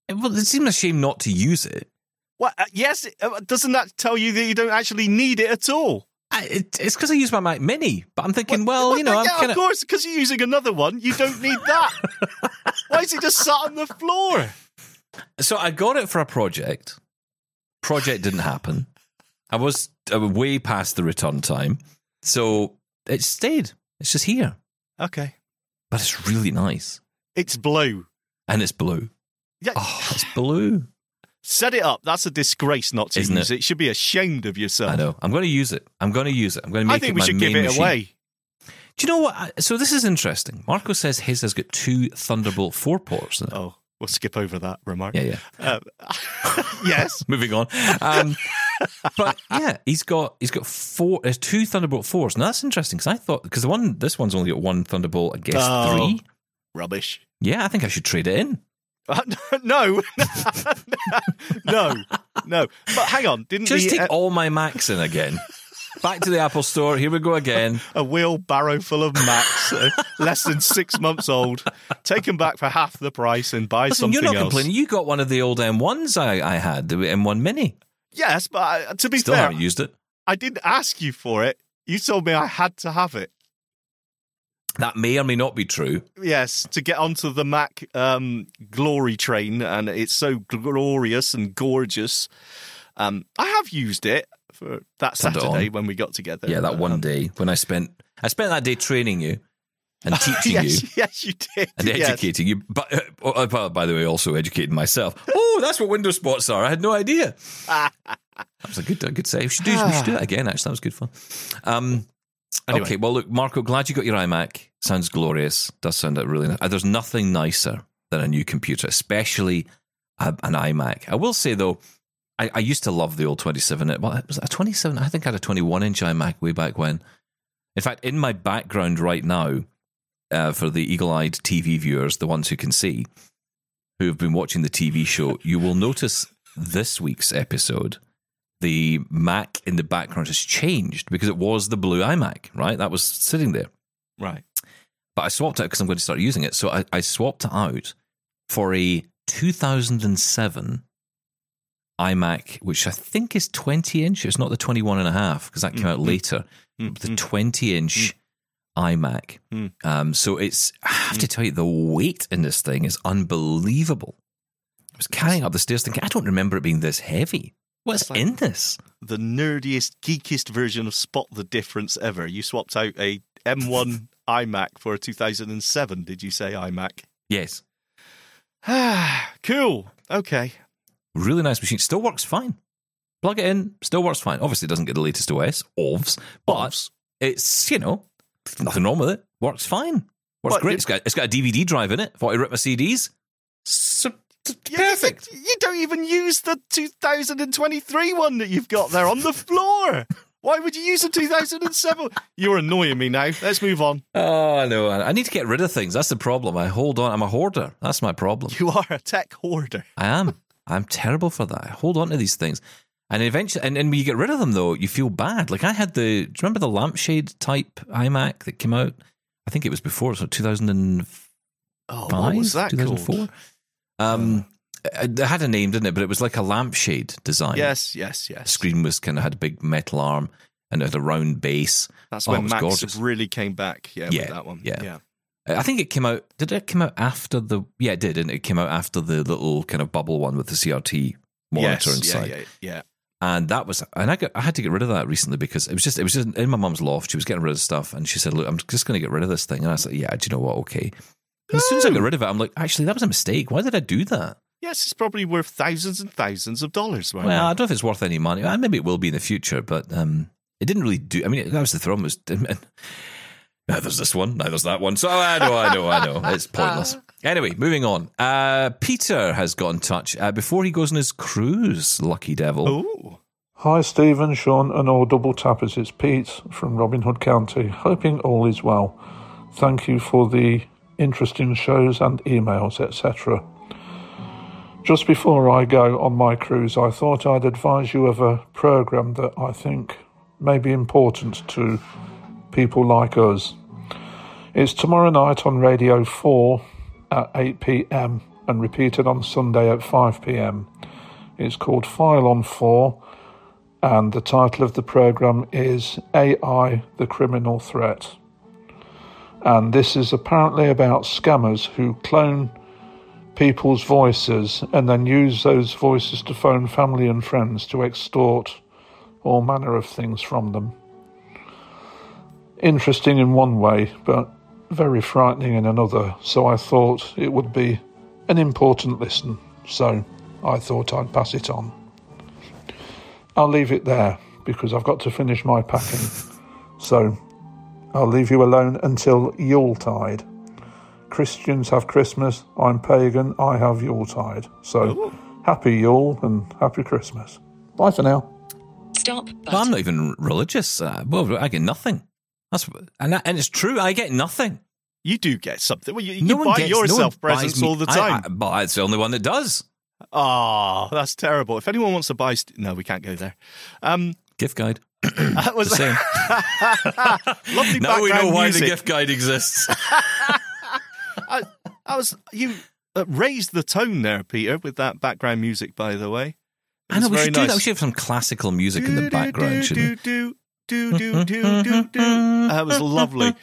Well, it seems a shame not to use it. What? Uh, yes. Uh, doesn't that tell you that you don't actually need it at all? I, it it's because I use my Mac Mini, but I'm thinking, well, you know, I'm yeah, kind of course, because you're using another one. You don't need that. <laughs> Why is it just sat on the floor? So I got it for a project. Project didn't happen. I was uh, way past the return time, so it stayed. It's just here, Okay. but it's really nice, It's blue. and it's blue. Yeah. Oh, it's blue. Set it up. That's a disgrace not to Isn't use it? it? should be ashamed of yourself. I know. I'm going to use it. I'm going to use it. I'm going to make I think it we my should give it machine. away. Do you know what? So this is interesting. Marco says his has got two Thunderbolt four ports. In it. Oh, we'll skip over that remark. Yeah, yeah. Uh, <laughs> yes. <laughs> Moving on. Um, but yeah, he's got he's got four. There's two Thunderbolt fours. Now that's interesting because I thought because the one this one's only got one Thunderbolt. I guess Oh. three. Rubbish. Yeah, I think I should trade it in. Uh, <laughs> no. <laughs> no. No. But hang on. Didn't Just the, take uh, all my Macs in again. Back to the Apple Store. Here we go again. a wheelbarrow full of Macs, uh, less than six months old, take them back for half the price and buy Listen, something you're not else. complaining. You got one of the old M1s I, I had, the M1 Mini. Yes, but to be Still fair, haven't used it. I didn't ask you for it. You told me I had to have it. That may or may not be true. Yes, to get onto the Mac um, glory train, and it's so glorious and gorgeous. Um, I have used it for that Turned Saturday when we got together. Yeah, that one Um, day when I spent I spent that day training you and <laughs> teaching yes, you. yes, you did. and yes. educating you. But uh, uh, by- the way, also educating myself. Oh, that's what window spots are. I had no idea. <laughs> that was a good, a good save. We should do, we should do that again. Actually, that was good fun. Um, Anyway. Okay, well, look, Marco, glad you got your iMac. Sounds glorious. Does sound really nice. Uh, There's nothing nicer than a new computer, especially a, an iMac. I will say though, I, I used to love the old 27. Well, it was a 27. I think I had a 21 inch iMac way back when. In fact, in my background right now, uh, for the eagle-eyed TV viewers, the ones who can see, who have been watching the TV show, <laughs> you will notice this week's episode, the Mac in the background has changed because it was the blue iMac, right? That was sitting there. Right. but I swapped it because I'm going to start using it. So I, I swapped it out for a 2007 iMac, which I think is 20 inch. It's not the 21 and a half because that came mm, out mm. later. Mm, the 20 inch iMac. Um, so it's, I have to tell you, the weight in this thing is unbelievable. I was carrying up the stairs thinking, I don't remember it being this heavy. What's like- in this? the nerdiest, geekiest version of Spot the Difference ever. You swapped out a M1 <laughs> iMac for a 2007, did you say iMac? Yes. <sighs> cool. Okay. Really nice machine. Still works fine. Plug it in, still works fine. Obviously, it doesn't get the latest OS, OVs, but Ovs. it's, you know, nothing wrong with it. Works fine. Works What, great. It's got, it's got a DVD drive in it. If I rip my CDs, so, perfect. You, you don't even use the 2023 one that you've got there on the floor. Why would you use a 2007? You're annoying me now. Let's move on. Oh, I know. I need to get rid of things. That's the problem. I hold on. I'm a hoarder. That's my problem. You are a tech hoarder. I am. I'm terrible for that. I hold on to these things. And eventually, and, and when you get rid of them, though, you feel bad. Like I had the, do you remember the lampshade type iMac that came out? I think it was before, so 2005, Oh, what was that 2004. called? Um, it it had a name, didn't it? But it was like a lampshade design. Yes, yes, The yes. screen was kind of had a big metal arm and it had a round base. That's Oh, it when Macs gorgeous. really came back. Yeah, Yeah, with that one. yeah. yeah. Uh, I think it came out. Did it come out after the? Yeah, it did, and it came out after the little kind of bubble one with the CRT monitor yes, inside. Yeah, yeah, yeah. And that was, and I got, I had to get rid of that recently because it was just, it was just in my mum's loft. She was getting rid of stuff, and she said, "Look, I'm just going to get rid of this thing." And I was like, "Yeah, do you know what? Okay." And as soon as I got rid of it, I'm like, "Actually, that was a mistake. Why did I do that?" Yes, it's probably worth thousands and thousands of dollars. Right Well, now. I don't know if it's worth any money. Uh, Maybe it will be in the future, but um, it didn't really do. I mean, that was the throw. Was <laughs> now there's this one, now there's that one. So I know, I know, I know. It's pointless. Anyway, moving on. Uh, Peter has got in touch uh, before he goes on his cruise. Lucky devil. Oh, Hi, Steven, Shaun, and all double tappers. It's Pete from Robin Hood County. Hoping all is well. Thank you for the interesting shows and emails, etc. Just before I go on my cruise, I thought I'd advise you of a program that I think may be important to people like us. It's tomorrow night on Radio 4 at 8 pm and repeated on Sunday at 5 pm. It's called File on 4 and the title of the program is AI the Criminal Threat. And this is apparently about scammers who clone people's voices and then use those voices to phone family and friends to extort all manner of things from them. Interesting in one way, but very frightening in another, so I thought it would be an important listen, so I thought I'd pass it on. I'll leave it there because I've got to finish my packing. So I'll leave you alone until Yuletide. Christians have Christmas, I'm pagan, I have Yuletide. So happy Yule and happy Christmas. Bye for now. Stop Well, I'm not even religious. Uh, well, I get nothing. That's and that, and it's true. I get nothing. you do get something. Well, you, you no buy gets, yourself buys presents all the I- time. I, but it's the only one that does. Oh, that's terrible. If anyone wants to buy, st- no, we can't go there. Um, Gift guide. <coughs> that was Just saying. <laughs> lovely now we know why music. the gift guide exists. <laughs> I, I was you uh, raised the tone there, Peter, with that background music. By the way, I know we should do that. We should have some classical music in the Do, do, background. do, shouldn't do, do, do, do, do, do. That was lovely.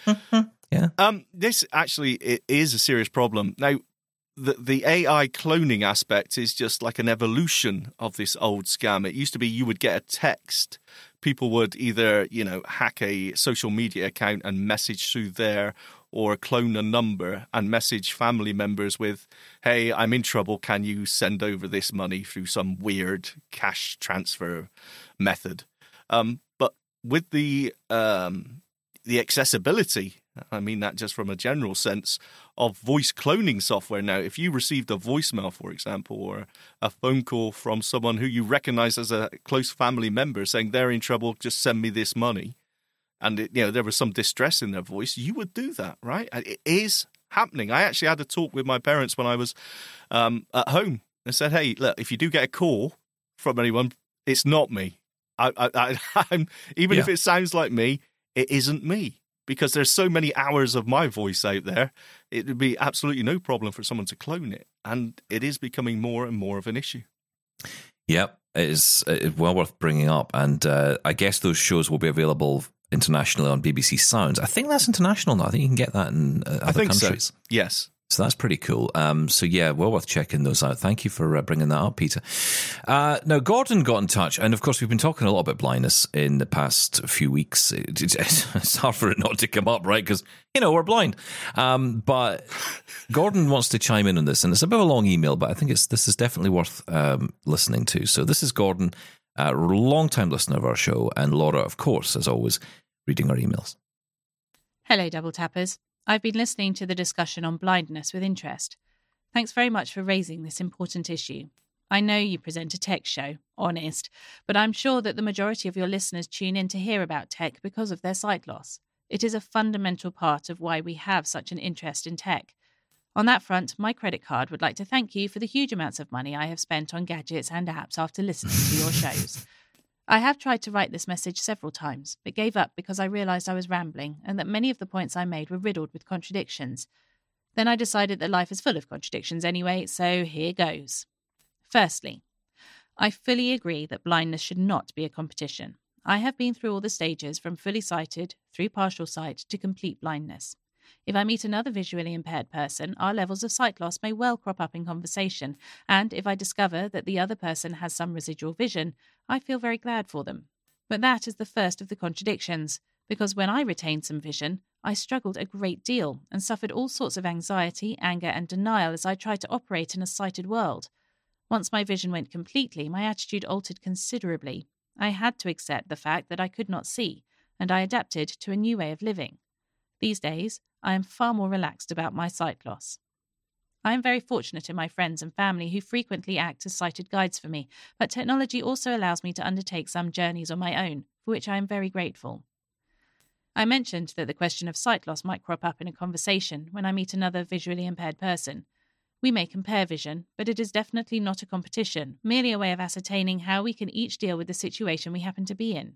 Yeah. Um, this actually it is a serious problem. Now, the the AI cloning aspect is just like an evolution of this old scam. It used to be you would get a text. People would either, you know, hack a social media account and message through there or clone a number and message family members with, "Hey, I'm in trouble. Can you send over this money through some weird cash transfer method?" Um, with the um, the accessibility, I mean that just from a general sense of voice cloning software. Now, if you received a voicemail, for example, or a phone call from someone who you recognize as a close family member saying they're in trouble, just send me this money, and it, you know there was some distress in their voice, you would do that, right? It is happening. I actually had a talk with my parents when I was um, at home and said, "Hey, look, if you do get a call from anyone, it's not me. I, I, I, <laughs> I'm even if it sounds like me, it isn't me. because there's so many hours of my voice out there. It would be absolutely no problem for someone to clone it, and it is becoming more and more of an issue. Yep, it is it's well worth bringing up, and uh, I guess those shows will be available internationally on BBC Sounds. I think that's international now. I think you can get that in uh, other countries. so. Yes. So that's pretty cool. Um, so yeah, well worth checking those out. Thank you for uh, bringing that up, Peter. Uh, now Gordon got in touch, and of course we've been talking a lot about blindness in the past few weeks. It, it, it's <laughs> hard for it not to come up, right? Because you know we're blind. Um, but Gordon wants to chime in on this, and it's a bit of a long email, but I think it's this is definitely worth um, listening to. So this is Gordon, a long time listener of our show, and Laura, of course, as always, reading our emails. Hello, Double Tappers. I've been listening to the discussion on blindness with interest. Thanks very much for raising this important issue. I know you present a tech show, honest, but I'm sure that the majority of your listeners tune in to hear about tech because of their sight loss. It is a fundamental part of why we have such an interest in tech. On that front, my credit card would like to thank you for the huge amounts of money I have spent on gadgets and apps after listening to your shows. I have tried to write this message several times, but gave up because I realised I was rambling and that many of the points I made were riddled with contradictions. Then I decided that life is full of contradictions anyway, so here goes. Firstly, I fully agree that blindness should not be a competition. I have been through all the stages from fully sighted, through partial sight, to complete blindness. If I meet another visually impaired person, our levels of sight loss may well crop up in conversation, and if I discover that the other person has some residual vision, I feel very glad for them. But that is the first of the contradictions, because when I retained some vision, I struggled a great deal and suffered all sorts of anxiety, anger, and denial as I tried to operate in a sighted world. Once my vision went completely, my attitude altered considerably. I had to accept the fact that I could not see, and I adapted to a new way of living. These days, I am far more relaxed about my sight loss. I am very fortunate in my friends and family who frequently act as sighted guides for me, but technology also allows me to undertake some journeys on my own, for which I am very grateful. I mentioned that the question of sight loss might crop up in a conversation when I meet another visually impaired person. We may compare vision, but it is definitely not a competition, merely a way of ascertaining how we can each deal with the situation we happen to be in.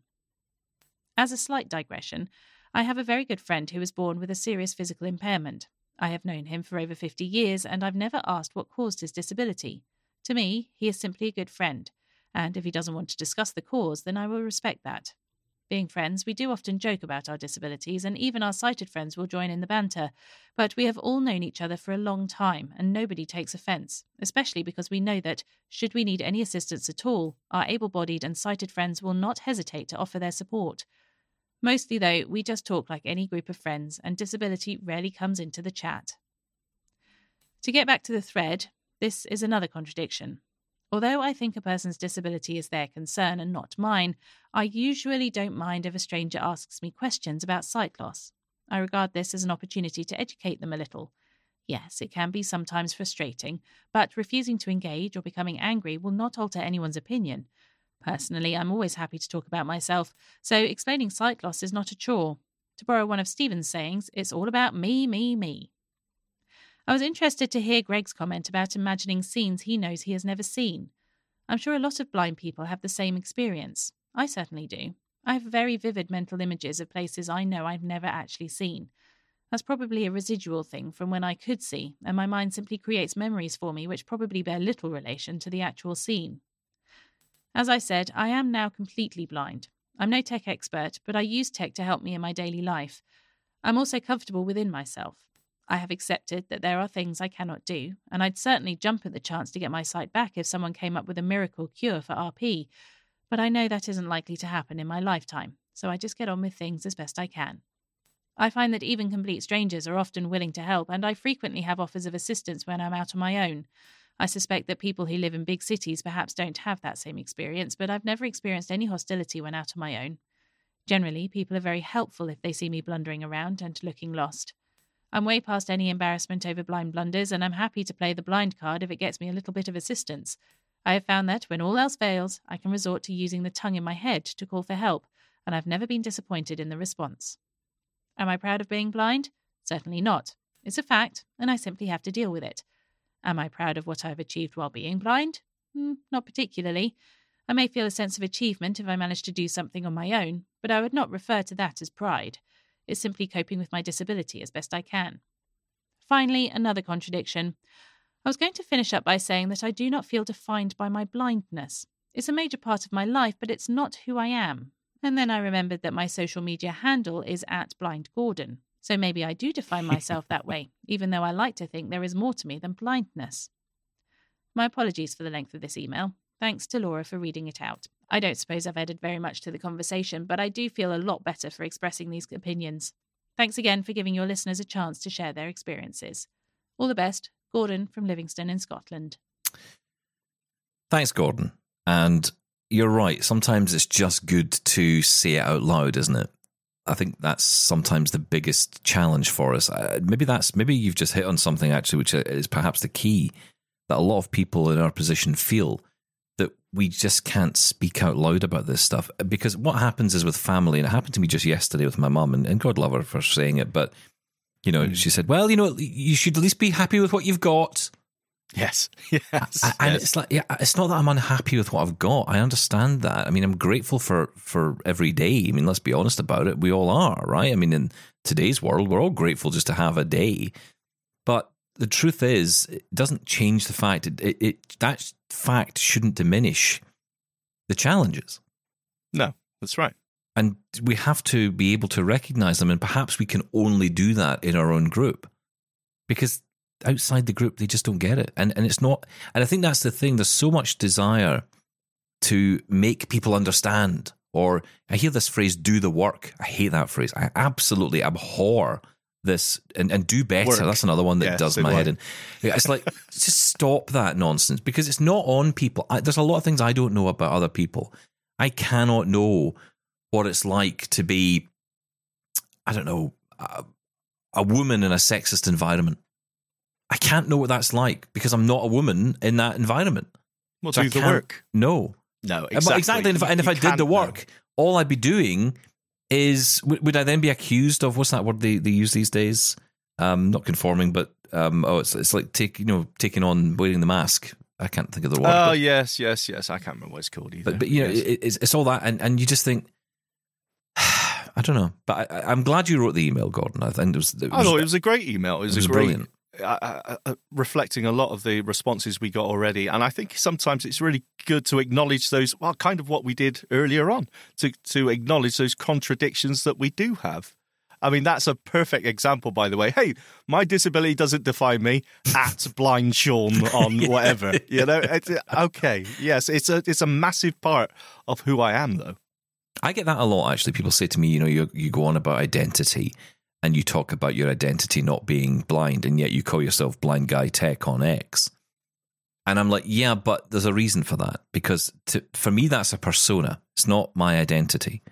As a slight digression, I have a very good friend who was born with a serious physical impairment. I have known him for over 50 years, and I've never asked what caused his disability. To me, he is simply a good friend, and if he doesn't want to discuss the cause, then I will respect that. Being friends, we do often joke about our disabilities, and even our sighted friends will join in the banter. But we have all known each other for a long time, and nobody takes offence, especially because we know that, should we need any assistance at all, our able bodied and sighted friends will not hesitate to offer their support. Mostly, though, we just talk like any group of friends, and disability rarely comes into the chat. To get back to the thread, this is another contradiction. Although I think a person's disability is their concern and not mine, I usually don't mind if a stranger asks me questions about sight loss. I regard this as an opportunity to educate them a little. Yes, it can be sometimes frustrating, but refusing to engage or becoming angry will not alter anyone's opinion. Personally, I'm always happy to talk about myself, so explaining sight loss is not a chore. To borrow one of Steven's sayings, it's all about me, me, me. I was interested to hear Greg's comment about imagining scenes he knows he has never seen. I'm sure a lot of blind people have the same experience. I certainly do. I have very vivid mental images of places I know I've never actually seen. That's probably a residual thing from when I could see, and my mind simply creates memories for me which probably bear little relation to the actual scene. As I said, I am now completely blind. I'm no tech expert, but I use tech to help me in my daily life. I'm also comfortable within myself. I have accepted that there are things I cannot do, and I'd certainly jump at the chance to get my sight back if someone came up with a miracle cure for RP, but I know that isn't likely to happen in my lifetime, so I just get on with things as best I can. I find that even complete strangers are often willing to help, and I frequently have offers of assistance when I'm out on my own. I suspect that people who live in big cities perhaps don't have that same experience, but I've never experienced any hostility when out on my own. Generally, people are very helpful if they see me blundering around and looking lost. I'm way past any embarrassment over blind blunders, and I'm happy to play the blind card if it gets me a little bit of assistance. I have found that, when all else fails, I can resort to using the tongue in my head to call for help, and I've never been disappointed in the response. Am I proud of being blind? Certainly not. It's a fact, and I simply have to deal with it. Am I proud of what I've achieved while being blind? Mm, not particularly. I may feel a sense of achievement if I manage to do something on my own, but I would not refer to that as pride. It's simply coping with my disability as best I can. Finally, another contradiction. I was going to finish up by saying that I do not feel defined by my blindness. It's a major part of my life, but it's not who I am. And then I remembered that my social media handle is at Blind Gordon. So maybe I do define myself that way, even though I like to think there is more to me than blindness. My apologies for the length of this email. Thanks to Laura for reading it out. I don't suppose I've added very much to the conversation, but I do feel a lot better for expressing these opinions. Thanks again for giving your listeners a chance to share their experiences. All the best, Gordon from Livingston in Scotland. Thanks, Gordon. And you're right. Sometimes it's just good to say it out loud, isn't it? I think that's sometimes the biggest challenge for us. Uh, maybe that's maybe you've just hit on something actually, which is perhaps the key that a lot of people in our position feel that we just can't speak out loud about this stuff because what happens is with family, and it happened to me just yesterday with my mum, and, and God love her for saying it, but you know, mm. she said, "Well, you know, you should at least be happy with what you've got." Yes, <laughs> yes, and yes. it's like, yeah, it's not that I'm unhappy with what I've got. I understand that. I mean, I'm grateful for for every day. I mean, let's be honest about it. We all are, right? I mean, in today's world, we're all grateful just to have a day. But the truth is, it doesn't change the fact it, it, it that fact shouldn't diminish the challenges. No, that's right. And we have to be able to recognize them, and perhaps we can only do that in our own group because outside the group they just don't get it. And and it's not and i think that's the thing there's so much desire to make people understand. Or i hear this phrase do the work. I hate that phrase. I absolutely abhor this and, and do better. Work. that's another one that yes, does my head in. It's like <laughs> just stop that nonsense because it's not on people. I, there's a lot of things i don't know about other people. I cannot know what it's like to be i don't know a, a woman in a sexist environment I can't know what that's like because I'm not a woman in that environment. Well, so do the work. No. No, exactly. exactly. And if, and if I did the work, know. all I'd be doing is would I then be accused of what's that word they, they use these days? Um, not conforming, but um, oh, it's it's like take you know taking on wearing the mask. I can't think of the word. Oh but, yes, yes, yes. I can't remember what it's called either. But, but you know, yes. it, it's, it's all that, and, and you just think, <sighs> I don't know. But I, am glad you wrote the email, Gordon. I think it was. It was I thought it was a great email. It was, it was a great, brilliant. Uh, uh, reflecting a lot of the responses we got already. And I think sometimes it's really good to acknowledge those, well, kind of what we did earlier on, to, to acknowledge those contradictions that we do have. I mean, that's a perfect example, by the way. Hey, my disability doesn't define me. At <laughs> blind Shaun on whatever, you know. It's, okay, yes, it's a it's a massive part of who I am, though. I get that a lot. Actually, people say to me, you know, you you go on about identity, and you talk about your identity not being blind, and yet you call yourself Blind Guy Tech on X. And I'm like, yeah, but there's a reason for that because to, for me that's a persona. It's not my identity.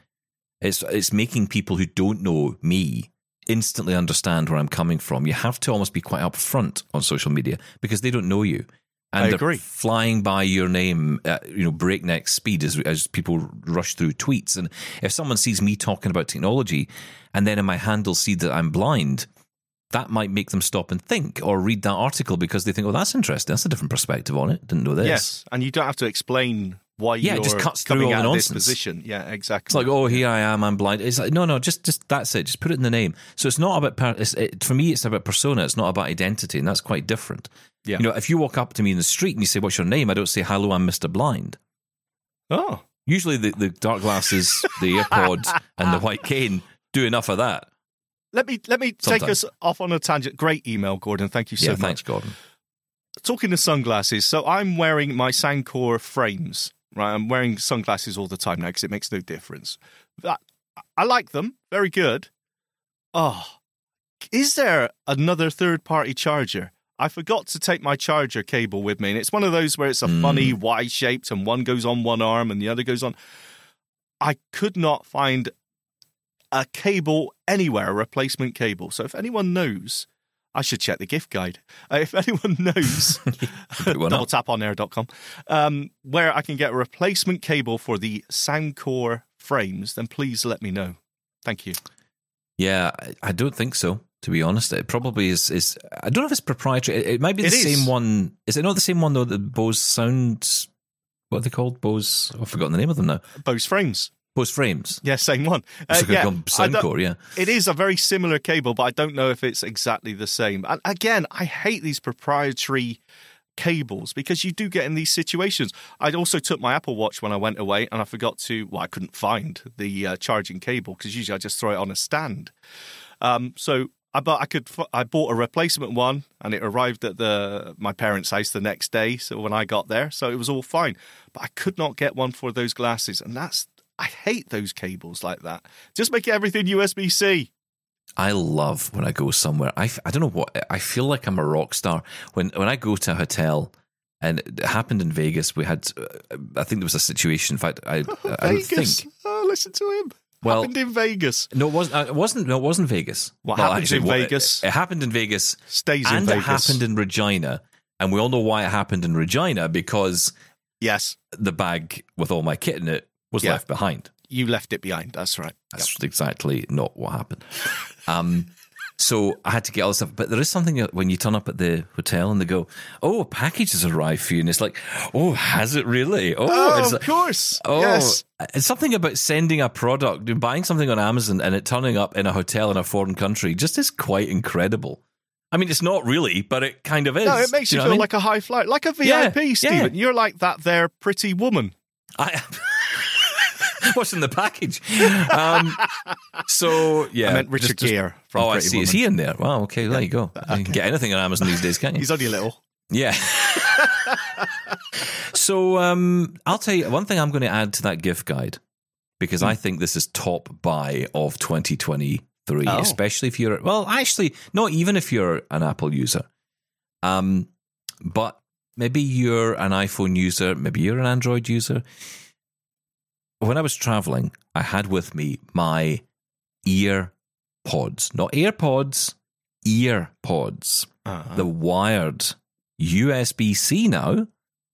It's it's making people who don't know me instantly understand where I'm coming from. You have to almost be quite upfront on social media because they don't know you. And I they're agree. flying by your name at you know breakneck speed as as people rush through tweets. And if someone sees me talking about technology, and then in my handle see that I'm blind, that might make them stop and think or read that article because they think, "Oh, that's interesting. That's a different perspective on it. Didn't know this." Yes, and you don't have to explain why yeah, you're it just cuts through all out the of nonsense. this position. Yeah, exactly. It's like, oh, here I am, I'm blind. It's like, no, no, just, just that's it. Just put it in the name. So it's not about, per- it's, it, for me, it's about persona. It's not about identity, and that's quite different. Yeah. You know, if you walk up to me in the street and you say, "What's your name?" I don't say, "Hello, I'm Mister Blind." Oh, usually the, the dark glasses, the earpods, <laughs> and the white cane do enough of that. Let me let me Sometimes. take us off on a tangent. Great email, Gordon. Thank you so yeah, much. Thanks, Gordon. Talking to sunglasses, so I'm wearing my Soundcore frames. Right, I'm wearing sunglasses all the time now because it makes no difference. That, I like them, very good. Oh, is there another third party charger? I forgot to take my charger cable with me, and it's one of those where it's a mm. funny Y shaped, and one goes on one arm and the other goes on. I could not find a cable anywhere, a replacement cable. So if anyone knows, I should check the gift guide. Uh, if <laughs> anyone knows, <laughs> doubletaponair.com, um, where I can get a replacement cable for the Soundcore frames, then please let me know. Thank you. Yeah, I don't think so. To be honest, it probably is. Is I don't know if it's proprietary. It, it might be the It is. same one. Is it not the same one though? The Bose Sound. What are they called? Bose. I've forgotten the name of them now. Bose frames. Bose frames. Yeah, same one. It's Uh, yeah, Soundcore, yeah. It is a very similar cable, but I don't know if it's exactly the same. And again, I hate these proprietary cables because you do get in these situations. I also took my Apple Watch when I went away and I forgot to, well, I couldn't find the uh, charging cable because usually I just throw it on a stand. Um, so I bought, I could, I bought a replacement one and it arrived at the my parents' house the next day. So when I got there, so it was all fine. But I could not get one for those glasses, and that's I hate those cables like that. Just make everything USB C. I love when I go somewhere. I, I don't know what I feel like I'm a rock star when when I go to a hotel. And it happened in Vegas. We had, uh, I think there was a situation. In fact, I, I <laughs> think. Oh, listen to him. Well- happened in Vegas. No, it wasn't. uh, It wasn't. No, it wasn't Vegas. What happens in what- Vegas? It, happened in Vegas, Stays in Vegas. and it happened in Regina. And we all know why it happened in Regina because yes, the bag with all my kit in it was Yeah. left behind. you left it behind. That's right. That's exactly not what happened. <laughs> Um, so I had to get all this stuff. But there is something when you turn up at the hotel and they go, "Oh, a package has arrived for you," and it's like, "Oh, has it really?" Oh, Oh, of like- course. Oh, Yes. it's something about sending a product, buying something on Amazon, and it turning up in a hotel in a foreign country. Just is quite incredible. I mean, it's not really, but it kind of is. No, it makes Do you know feel I mean? like a high flight, like a VIP, yeah. Steven. You're like that there pretty woman. I, <laughs> <laughs> what's in the package? Um, so yeah, I meant Richard just- just- Gere from oh, I Pretty see. Is he in there? Wow. Okay, there you go. You can get anything on Amazon these days, can't you? <laughs> He's only a little. Yeah. <laughs> so um, I'll tell you one thing I'm going to add to that gift guide because Hmm. I think this is top buy of 2023, Oh. especially if you're well, actually, not even if you're an Apple user, um, but maybe you're an iPhone user, maybe you're an Android user. When I was traveling, I had with me my ear pods, not AirPods, ear pods Uh-huh. the wired USB C now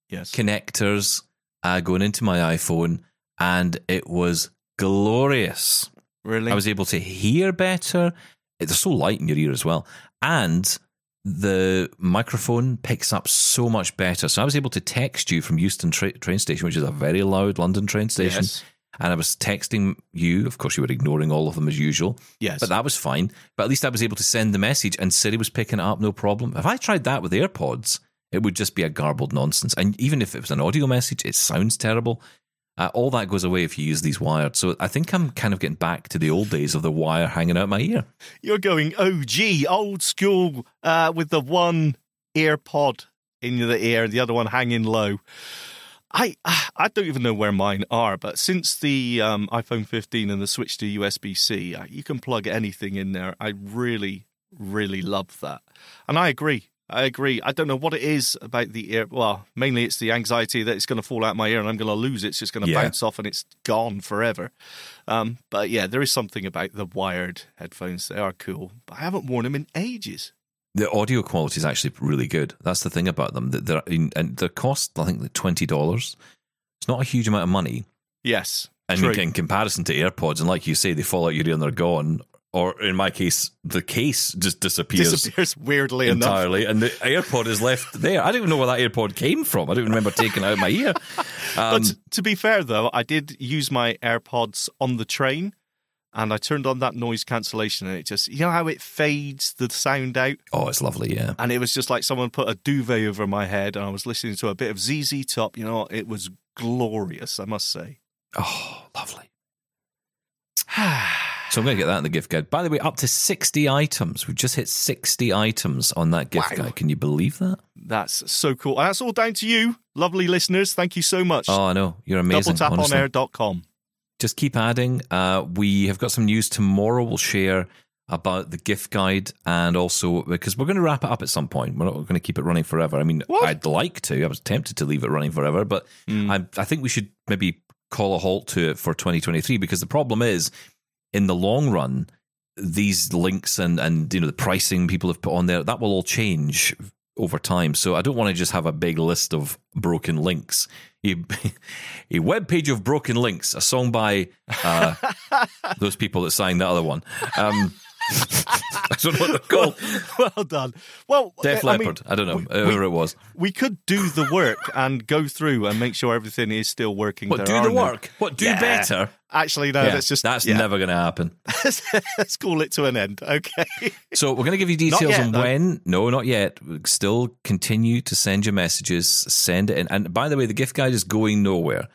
yes. connectors uh, going into my iPhone, and it was glorious. really? I was able to hear better. They're so light in your ear as well, and the microphone picks up so much better. So I was able to text you from Euston tra- train station, which is a very loud London train station. Yes. And I was texting you. Of course, you were ignoring all of them as usual. Yes. But that was fine. But at least I was able to send the message and Siri was picking it up, no problem. If I tried that with AirPods, it would just be a garbled nonsense. And even if it was an audio message, it sounds terrible. Uh, all that goes away if you use these wired. So I think I'm kind of getting back to the old days of the wire hanging out my ear. You're going OG, old school, uh, with the one ear pod in the ear and the other one hanging low. I I don't even know where mine are, but since the um, iPhone 15 and the switch to USB C, uh, you can plug anything in there. I really, really love that. And I agree. I agree. I don't know what it is about the ear. Well, mainly it's the anxiety that it's going to fall out my ear and I'm going to lose it. It's just going to Yeah. bounce off and it's gone forever. Um, but yeah, there is something about the wired headphones. They are cool, but I haven't worn them in ages. The audio quality is actually really good. That's the thing about them. That they're in, and the cost, I think, like twenty dollars. It's not a huge amount of money, Yes. and true. in comparison to AirPods, and like you say, they fall out your ear and they're gone. Or in my case, the case just disappears. disappears weirdly enough. entirely, and the AirPod is left there. I don't even know where that AirPod came from. I don't remember taking it out of my ear. <laughs> Um, But to be fair, though, I did use my AirPods on the train, and I turned on that noise cancellation, and it just you know how it fades the sound out, oh, it's lovely. Yeah, and it was just like someone put a duvet over my head, and I was listening to a bit of ZZ Top. You know, it was glorious, I must say. oh, lovely. <sighs> <sighs> <sighs> So I'm going to get that in the gift guide. By the way, up to 60 items. We've just hit 60 items on that gift Wow. guide. Can you believe that? That's so cool. And that's all down to you, lovely listeners. Thank you so much. Oh, I know. You're amazing. DoubleTapOnAir.com. Just keep adding. Uh, we have got some news tomorrow. We'll share about the gift guide and also because we're going to wrap it up at some point. We're not going to keep it running forever. I mean, What? I'd like to. I was tempted to leave it running forever, but I, I think we should maybe call a halt to it for 2023 because the problem is, in the long run, these links and and you know the pricing people have put on there that will all change over time. So I don't want to just have a big list of broken links. A, <laughs> a web page of broken links, a song by uh, <laughs> those people that sang the other one. Um, <laughs> I don't know what they're <laughs> called. well done. Well, Def I mean, I don't know. we- whoever it was. we could do the work and go through and make sure everything is still working. What, There do the are no- work? What, do Yeah. better? Actually, no. Yeah, Let's just that's yeah. never going to happen. <laughs> let's call it to an end. Okay. So we're going to give you details yet, on though. when. No, not yet. Still continue to send your messages. Send it in. And by the way, the gift guide is going nowhere.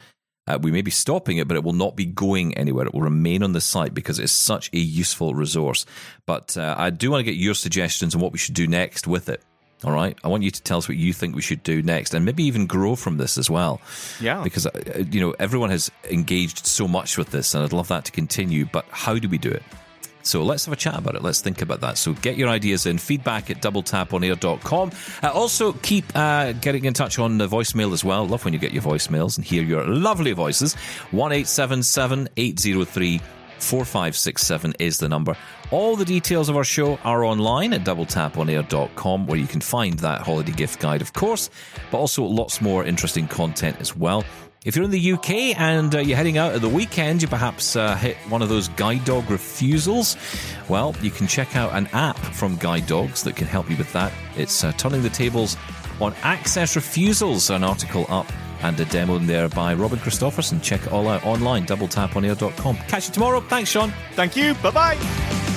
Uh, we may be stopping it, but it will not be going anywhere. It will remain on the site because it's such a useful resource. But uh, I do want to get your suggestions on what we should do next with it. All right. I want you to tell us what you think we should do next and maybe even grow from this as well. Yeah. Because, uh, you know, everyone has engaged so much with this and I'd love that to continue. But how do we do it? So let's have a chat about it. Let's think about that. So get your ideas in. Feedback at doubletaponair.com. Uh, also, keep uh, getting in touch on the voicemail as well. Love when you get your voicemails and hear your lovely voices. 1 803 4567 is the number. All the details of our show are online at doubletaponair.com, where you can find that holiday gift guide, of course, but also lots more interesting content as well. If you're in the UK and uh, you're heading out at the weekend, you perhaps uh, hit one of those guide dog refusals. Well, you can check out an app from Guide Dogs that can help you with that. It's uh, turning the tables on access refusals. An article up and a demo in there by Robin Christopherson. Check it all out online, doubletaponair.com. Catch you tomorrow. Thanks, Shaun. Thank you. Bye bye.